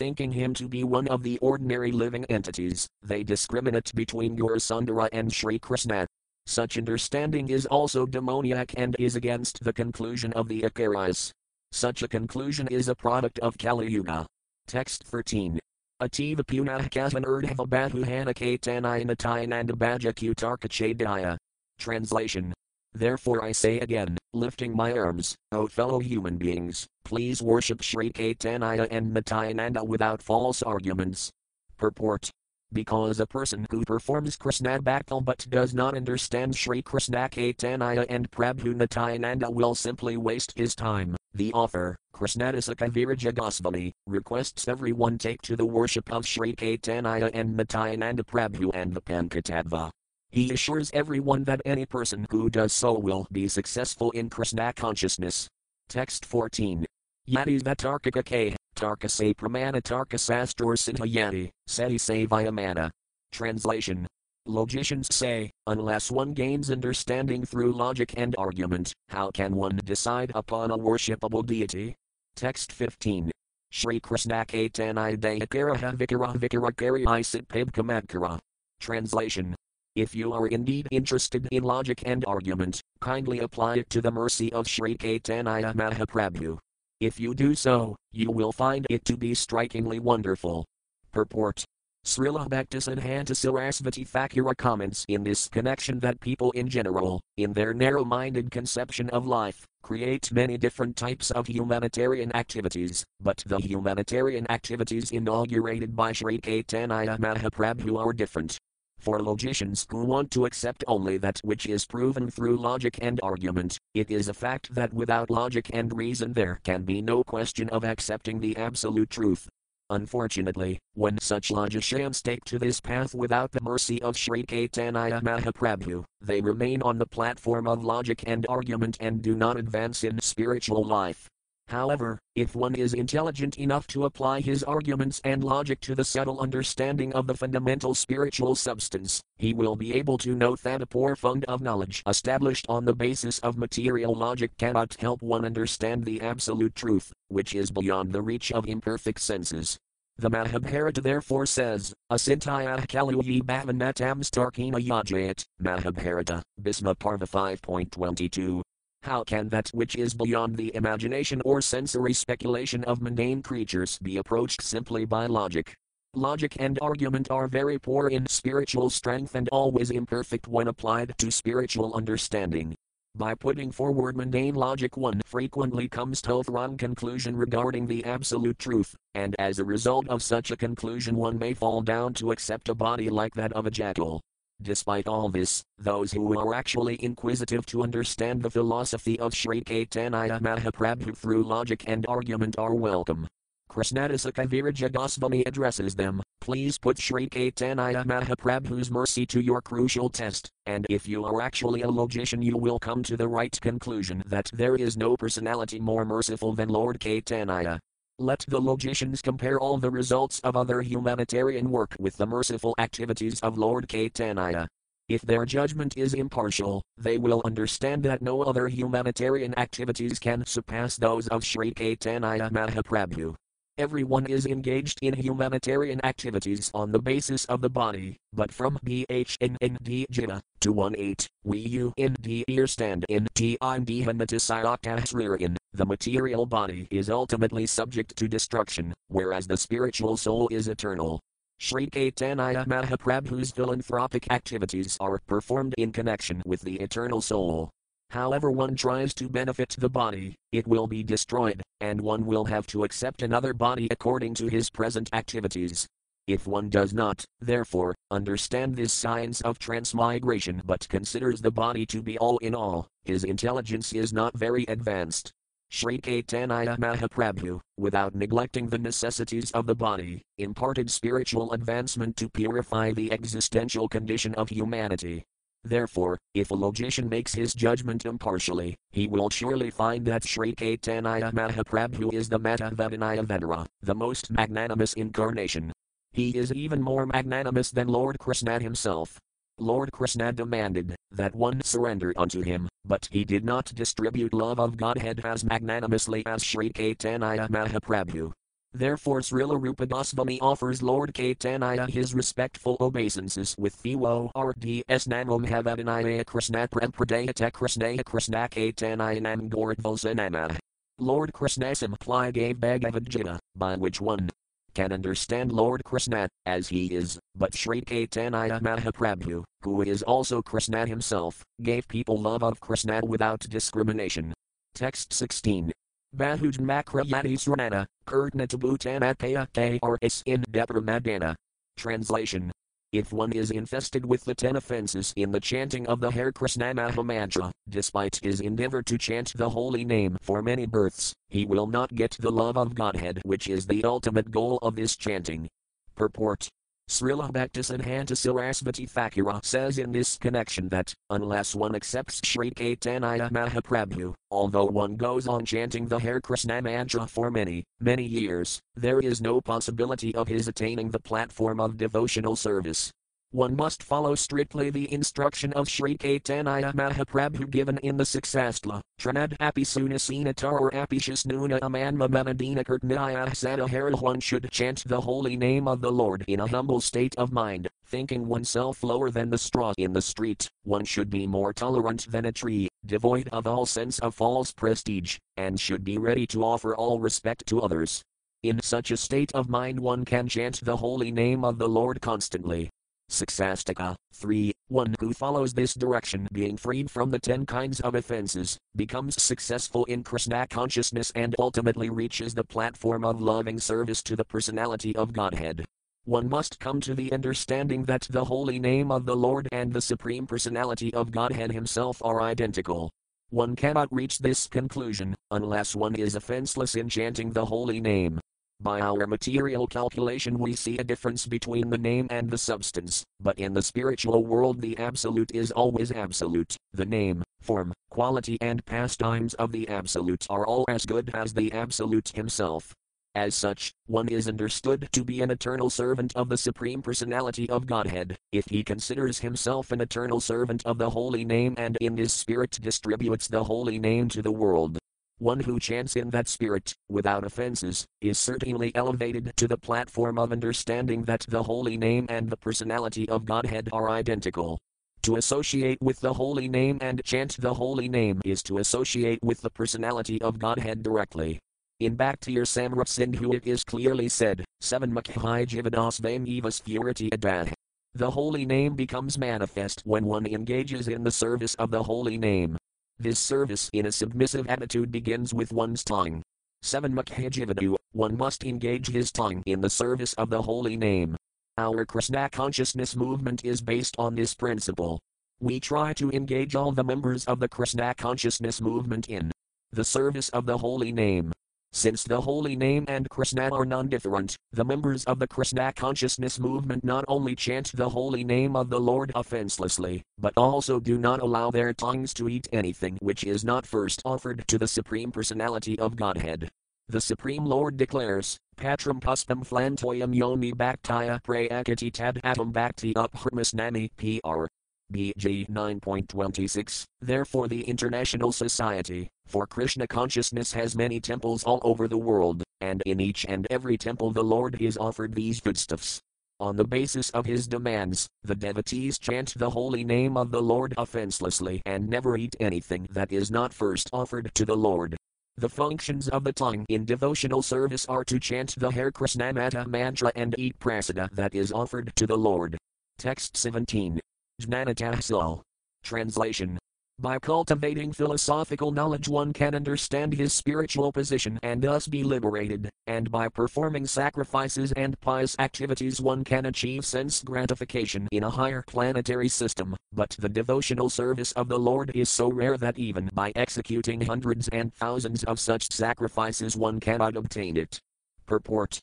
thinking him to be one of the ordinary living entities, they discriminate between Gaurasundara and Sri Krishna. Such understanding is also demoniac and is against the conclusion of the Acharyas. Such a conclusion is a product of Kali Yuga. Text 13. Ativa Punahkavan Urdhava Bahuhana Katanaya Natayananda Bhajakutarkachadaya. Translation Therefore I say again, lifting my arms, O fellow human beings, please worship Sri Caitanya and Nityananda without false arguments. Purport because a person who performs Krishna Bhakti but does not understand Sri Krishna Caitanya and Prabhu Nityananda will simply waste his time. The author, Krishnadasa Kaviraja Goswami, requests everyone take to the worship of Sri Caitanya and Nityananda Prabhu and the Pankatattva. He assures everyone that any person who does so will be successful in Krishna consciousness. Text 14. Yati Vatarkika K. Tarkase Pramana Tarkasastor Siddhayati, Seti Savayamana. Translation. Logicians say, unless one gains understanding through logic and argument, how can one decide upon a worshipable deity? Text 15. Shri Krishna Caitanya Dayakaraha Vikara Vikara Kari Isit Pabkamadkara. Translation. If you are indeed interested in logic and argument, kindly apply it to the mercy of Sri Caitanya Mahaprabhu. If you do so, you will find it to be strikingly wonderful. Purport Srila Bhaktisiddhanta Sarasvati Thakura comments in this connection that people in general, in their narrow minded conception of life, create many different types of humanitarian activities, but the humanitarian activities inaugurated by Sri Caitanya Mahaprabhu are different. For logicians who want to accept only that which is proven through logic and argument, it is a fact that without logic and reason there can be no question of accepting the absolute truth. Unfortunately, when such logicians take to this path without the mercy of Sri Caitanya Mahaprabhu, they remain on the platform of logic and argument and do not advance in spiritual life. However, if one is intelligent enough to apply his arguments and logic to the subtle understanding of the fundamental spiritual substance, he will be able to note that a poor fund of knowledge established on the basis of material logic cannot help one understand the absolute truth, which is beyond the reach of imperfect senses. The Mahabharata therefore says, Asintayah Kaluyi Bhavanatam Starkina Yajayat, Mahabharata, Bhisma Parva 5.22. How can that which is beyond the imagination or sensory speculation of mundane creatures be approached simply by logic? Logic and argument are very poor in spiritual strength and always imperfect when applied to spiritual understanding. By putting forward mundane logic, one frequently comes to a wrong conclusion regarding the absolute truth, and as a result of such a conclusion, one may fall down to accept a body like that of a jackal. Despite all this, those who are actually inquisitive to understand the philosophy of Sri Caitanya Mahaprabhu through logic and argument are welcome. Krishnadasa Kaviraja Goswami addresses them, please put Sri Caitanya Mahaprabhu's mercy to your crucial test, and if you are actually a logician you will come to the right conclusion that there is no personality more merciful than Lord Caitanya. Let the logicians compare all the results of other humanitarian work with the merciful activities of Lord Caitanya. If their judgment is impartial, they will understand that no other humanitarian activities can surpass those of Sri Caitanya Mahaprabhu. Everyone is engaged in humanitarian activities on the basis of the body, but from BHNND Jitta to 1 8, we UND understand in Timandihanmatisayaktasririn, the material body is ultimately subject to destruction, whereas the spiritual soul is eternal. Sri Caitanya Mahaprabhu's philanthropic activities are performed in connection with the eternal soul. However, one tries to benefit the body, it will be destroyed, and one will have to accept another body according to his present activities. If one does not, therefore, understand this science of transmigration but considers the body to be all in all, his intelligence is not very advanced. Sri Caitanya Mahaprabhu, without neglecting the necessities of the body, imparted spiritual advancement to purify the existential condition of humanity. Therefore, if a logician makes his judgment impartially, he will surely find that Sri Caitanya Mahaprabhu is the Matavadanaya Venera, the most magnanimous incarnation. He is even more magnanimous than Lord Krishna himself. Lord Krishna demanded that one surrender unto him, but he did not distribute love of Godhead as magnanimously as Sri Caitanya Mahaprabhu. Therefore Srila Rupa Goswami offers Lord Caitanya his respectful obeisances with Thiwo RDS Namam Havadinaya Krishna Prempradayate Krishna Krishna Caitanya Nam Goradvalsanama. Lord Krishna simply gave Bhagavad Gita, by which one can understand Lord Krishna as he is, but Sri Caitanya Mahaprabhu, who is also Krishna himself, gave people love of Krishna without discrimination. Text 16. Bahuj Makrayati Sranana, Kirtnatabhutanatpaya KRS in Depramadana. Translation. If one is infested with the ten offenses in the chanting of the Hare Krishna Mahamantra, despite his endeavor to chant the holy name for many births, he will not get the love of Godhead, which is the ultimate goal of this chanting. Purport Srila Bhaktisiddhanta Sarasvati Thakura says in this connection that, unless one accepts Sri Caitanya Mahaprabhu, although one goes on chanting the Hare Krishna mantra for many, many years, there is no possibility of his attaining the platform of devotional service. One must follow strictly the instruction of Sri Caitanya Mahaprabhu given in the Suksastla, Tranad Api Sunasinatar or Apishasnuna Amanma Manadina Kirtnaya Sadahara. One should chant the holy name of the Lord in a humble state of mind, thinking oneself lower than the straw in the street. One should be more tolerant than a tree, devoid of all sense of false prestige, and should be ready to offer all respect to others. In such a state of mind, one can chant the holy name of the Lord constantly. Suksastika 3. One who follows this direction, being freed from the ten kinds of offenses, becomes successful in Krishna consciousness and ultimately reaches the platform of loving service to the personality of Godhead. One must come to the understanding that the holy name of the Lord and the Supreme Personality of Godhead Himself are identical. One cannot reach this conclusion unless one is offenseless in chanting the holy name. By our material calculation, we see a difference between the name and the substance, but in the spiritual world, the absolute is always absolute. The name, form, quality, and pastimes of the absolute are all as good as the absolute himself. As such, one is understood to be an eternal servant of the Supreme Personality of Godhead, if he considers himself an eternal servant of the Holy Name and in his spirit distributes the Holy Name to the world. One who chants in that spirit, without offenses, is certainly elevated to the platform of understanding that the holy name and the personality of Godhead are identical. To associate with the holy name and chant the holy name is to associate with the personality of Godhead directly. In Bhakti Rasamrita Sindhu it is clearly said, 7 Makhai Jivadas Evas Purity Adah. The holy name becomes manifest when one engages in the service of the holy name. This service in a submissive attitude begins with one's tongue. 7 Mukhajivadu, one must engage his tongue in the service of the holy name. Our Krishna consciousness movement is based on this principle. We try to engage all the members of the Krishna consciousness movement in the service of the holy name. Since the holy name and Krishna are non different, the members of the Krishna consciousness movement not only chant the holy name of the Lord offenselessly, but also do not allow their tongues to eat anything which is not first offered to the Supreme Personality of Godhead. The Supreme Lord declares, Patram puspam flantoyam yomi bhaktaya prayakati tad atom bhakti uphermasnami pr. BG 9.26. Therefore, the International Society for Krishna Consciousness has many temples all over the world, and in each and every temple the Lord is offered these foodstuffs. On the basis of his demands, the devotees chant the holy name of the Lord offenselessly and never eat anything that is not first offered to the Lord. The functions of the tongue in devotional service are to chant the Hare Krishna Maha mantra and eat prasada that is offered to the Lord. Text 17. Jnanatahsil. Translation by cultivating philosophical knowledge, one can understand his spiritual position and thus be liberated, and by performing sacrifices and pious activities, one can achieve sense gratification in a higher planetary system. But the devotional service of the Lord is so rare that even by executing hundreds and thousands of such sacrifices, one cannot obtain it. Purport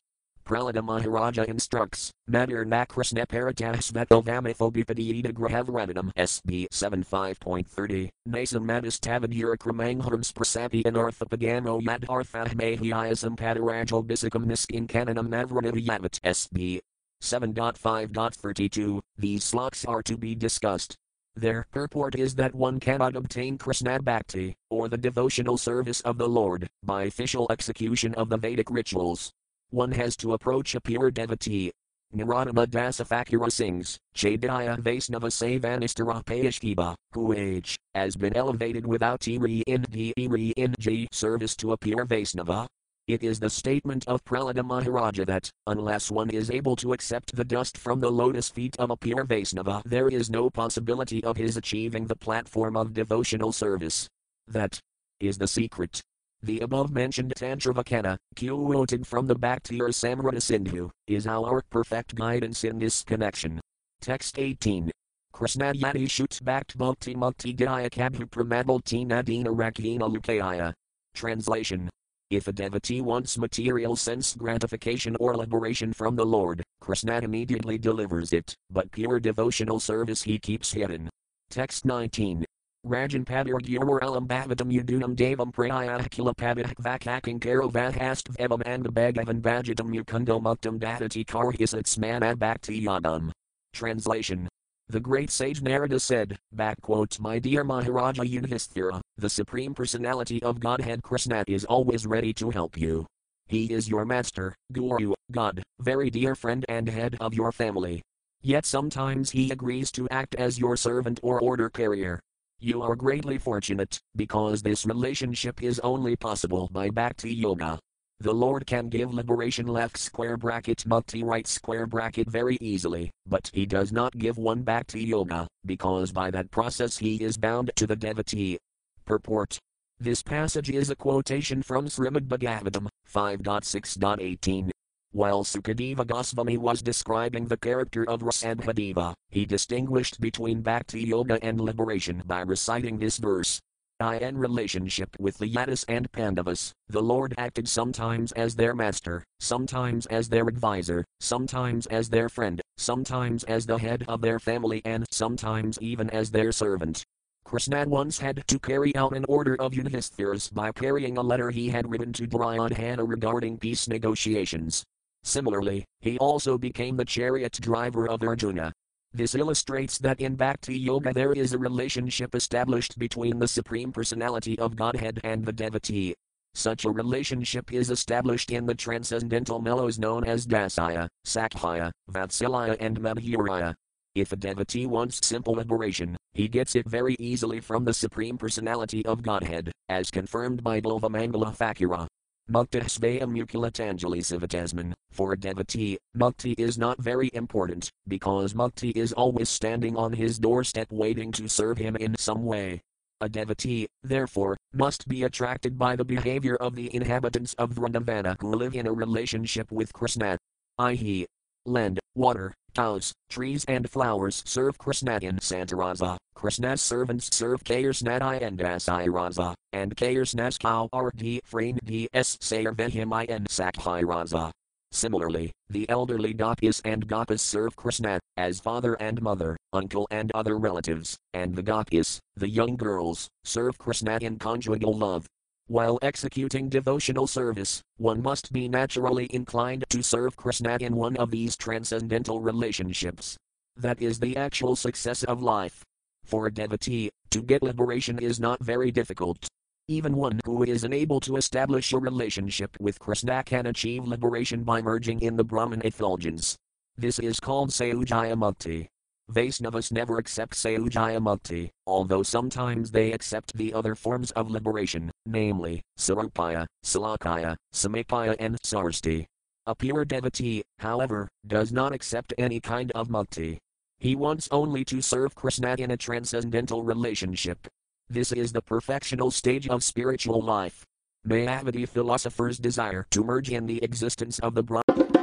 Prahlada Maharaja instructs, Madirna Krishna Paratasvatovamithobipadiita Grahavradhanam SB 75.30, Nasam Madistavadyura Kramanghams Prasapi Anarthapagamo Yad Arthahmahiasam Padarajo Bisikam Niskin Kananam Navranadayavat SB 7.5.32. These sloks are to be discussed. Their purport is that one cannot obtain Krishna Bhakti, or the devotional service of the Lord, by official execution of the Vedic rituals. One has to approach a pure devotee. Narottama Dasa Thakura sings, Chaitanya Vaisnava Savanistara Payashkiba, who age, has been elevated without Tiri in D in G service to a pure Vaisnava. It is the statement of Prahlada Maharaja that, unless one is able to accept the dust from the lotus feet of a pure Vaisnava, there is no possibility of his achieving the platform of devotional service. That is the secret. The above mentioned Tantravakana, quoted from the Bhakti Samrata Sindhu, is our perfect guidance in this connection. Text 18. Krishnayati shoots backed bhakti mukti gaya kabhu pramadalti nadina rakina lukaya. Translation. If a devotee wants material sense gratification or liberation from the Lord, Krishna immediately delivers it, but pure devotional service he keeps hidden. Text 19. Rajan Padirguralam Bhavatam Udunam Devam Prayakila Padak Vakaking Karavahast Vevam and Bhagavan Bhajatam Mukundo Muktam Dadati Karhisats Mana Bhakti Yadam. Translation the great sage Narada said, quote, My dear Maharaja Yudhisthira, the Supreme Personality of Godhead Krishna is always ready to help you. He is your master, Guru, God, very dear friend and head of your family. Yet sometimes he agrees to act as your servant or order carrier. You are greatly fortunate, because this relationship is only possible by Bhakti Yoga. The Lord can give liberation left square bracket mukti right square bracket very easily, but he does not give one Bhakti Yoga, because by that process he is bound to the devotee. Purport This passage is a quotation from Srimad Bhagavatam 5.6.18. While Sukadeva Goswami was describing the character of Rishabhadeva, he distinguished between bhakti yoga and liberation by reciting this verse. In relationship with the Yadus and Pandavas, the Lord acted sometimes as their master, sometimes as their advisor, sometimes as their friend, sometimes as the head of their family, and sometimes even as their servant. Krishna once had to carry out an order of Yudhisthira's by carrying a letter he had written to Duryodhana regarding peace negotiations. Similarly, he also became the chariot driver of Arjuna. This illustrates that in Bhakti Yoga there is a relationship established between the Supreme Personality of Godhead and the devotee. Such a relationship is established in the transcendental mellows known as Dasaya, Sakhya, Vatsalaya, and Madhuraya. If a devotee wants simple liberation, he gets it very easily from the Supreme Personality of Godhead, as confirmed by Bilvamangala Thakura. Mukta Svayam Mukulatanjali Sivatasman. For a devotee, mukti is not very important, because mukti is always standing on his doorstep waiting to serve him in some way. A devotee, therefore, must be attracted by the behavior of the inhabitants of Vrindavana who live in a relationship with Krishna. I.e., land, water, cows, trees, and flowers serve Krishna in Santarasa. Krishna's servants serve Kayarsnadai and Asiraza, and Kayarsna's cow are D. Frain D.S. Sayarvehimai and Sakhiraza. Similarly, the elderly gopis and gopas serve Krishna, as father and mother, uncle and other relatives, and the gopis, the young girls, serve Krishna in conjugal love. While executing devotional service, one must be naturally inclined to serve Krishna in one of these transcendental relationships. That is the actual success of life. For a devotee, to get liberation is not very difficult. Even one who is unable to establish a relationship with Krishna can achieve liberation by merging in the Brahman effulgence. This is called Sayujya Mukti. Vaisnavas never accept Sayujya Mukti, although sometimes they accept the other forms of liberation, namely, Sarupaya, Salakaya, Samipaya, and Sarasti. A pure devotee, however, does not accept any kind of mukti. He wants only to serve Krishna in a transcendental relationship. This is the perfectional stage of spiritual life. Mayavadi philosophers desire to merge in the existence of the Brahman.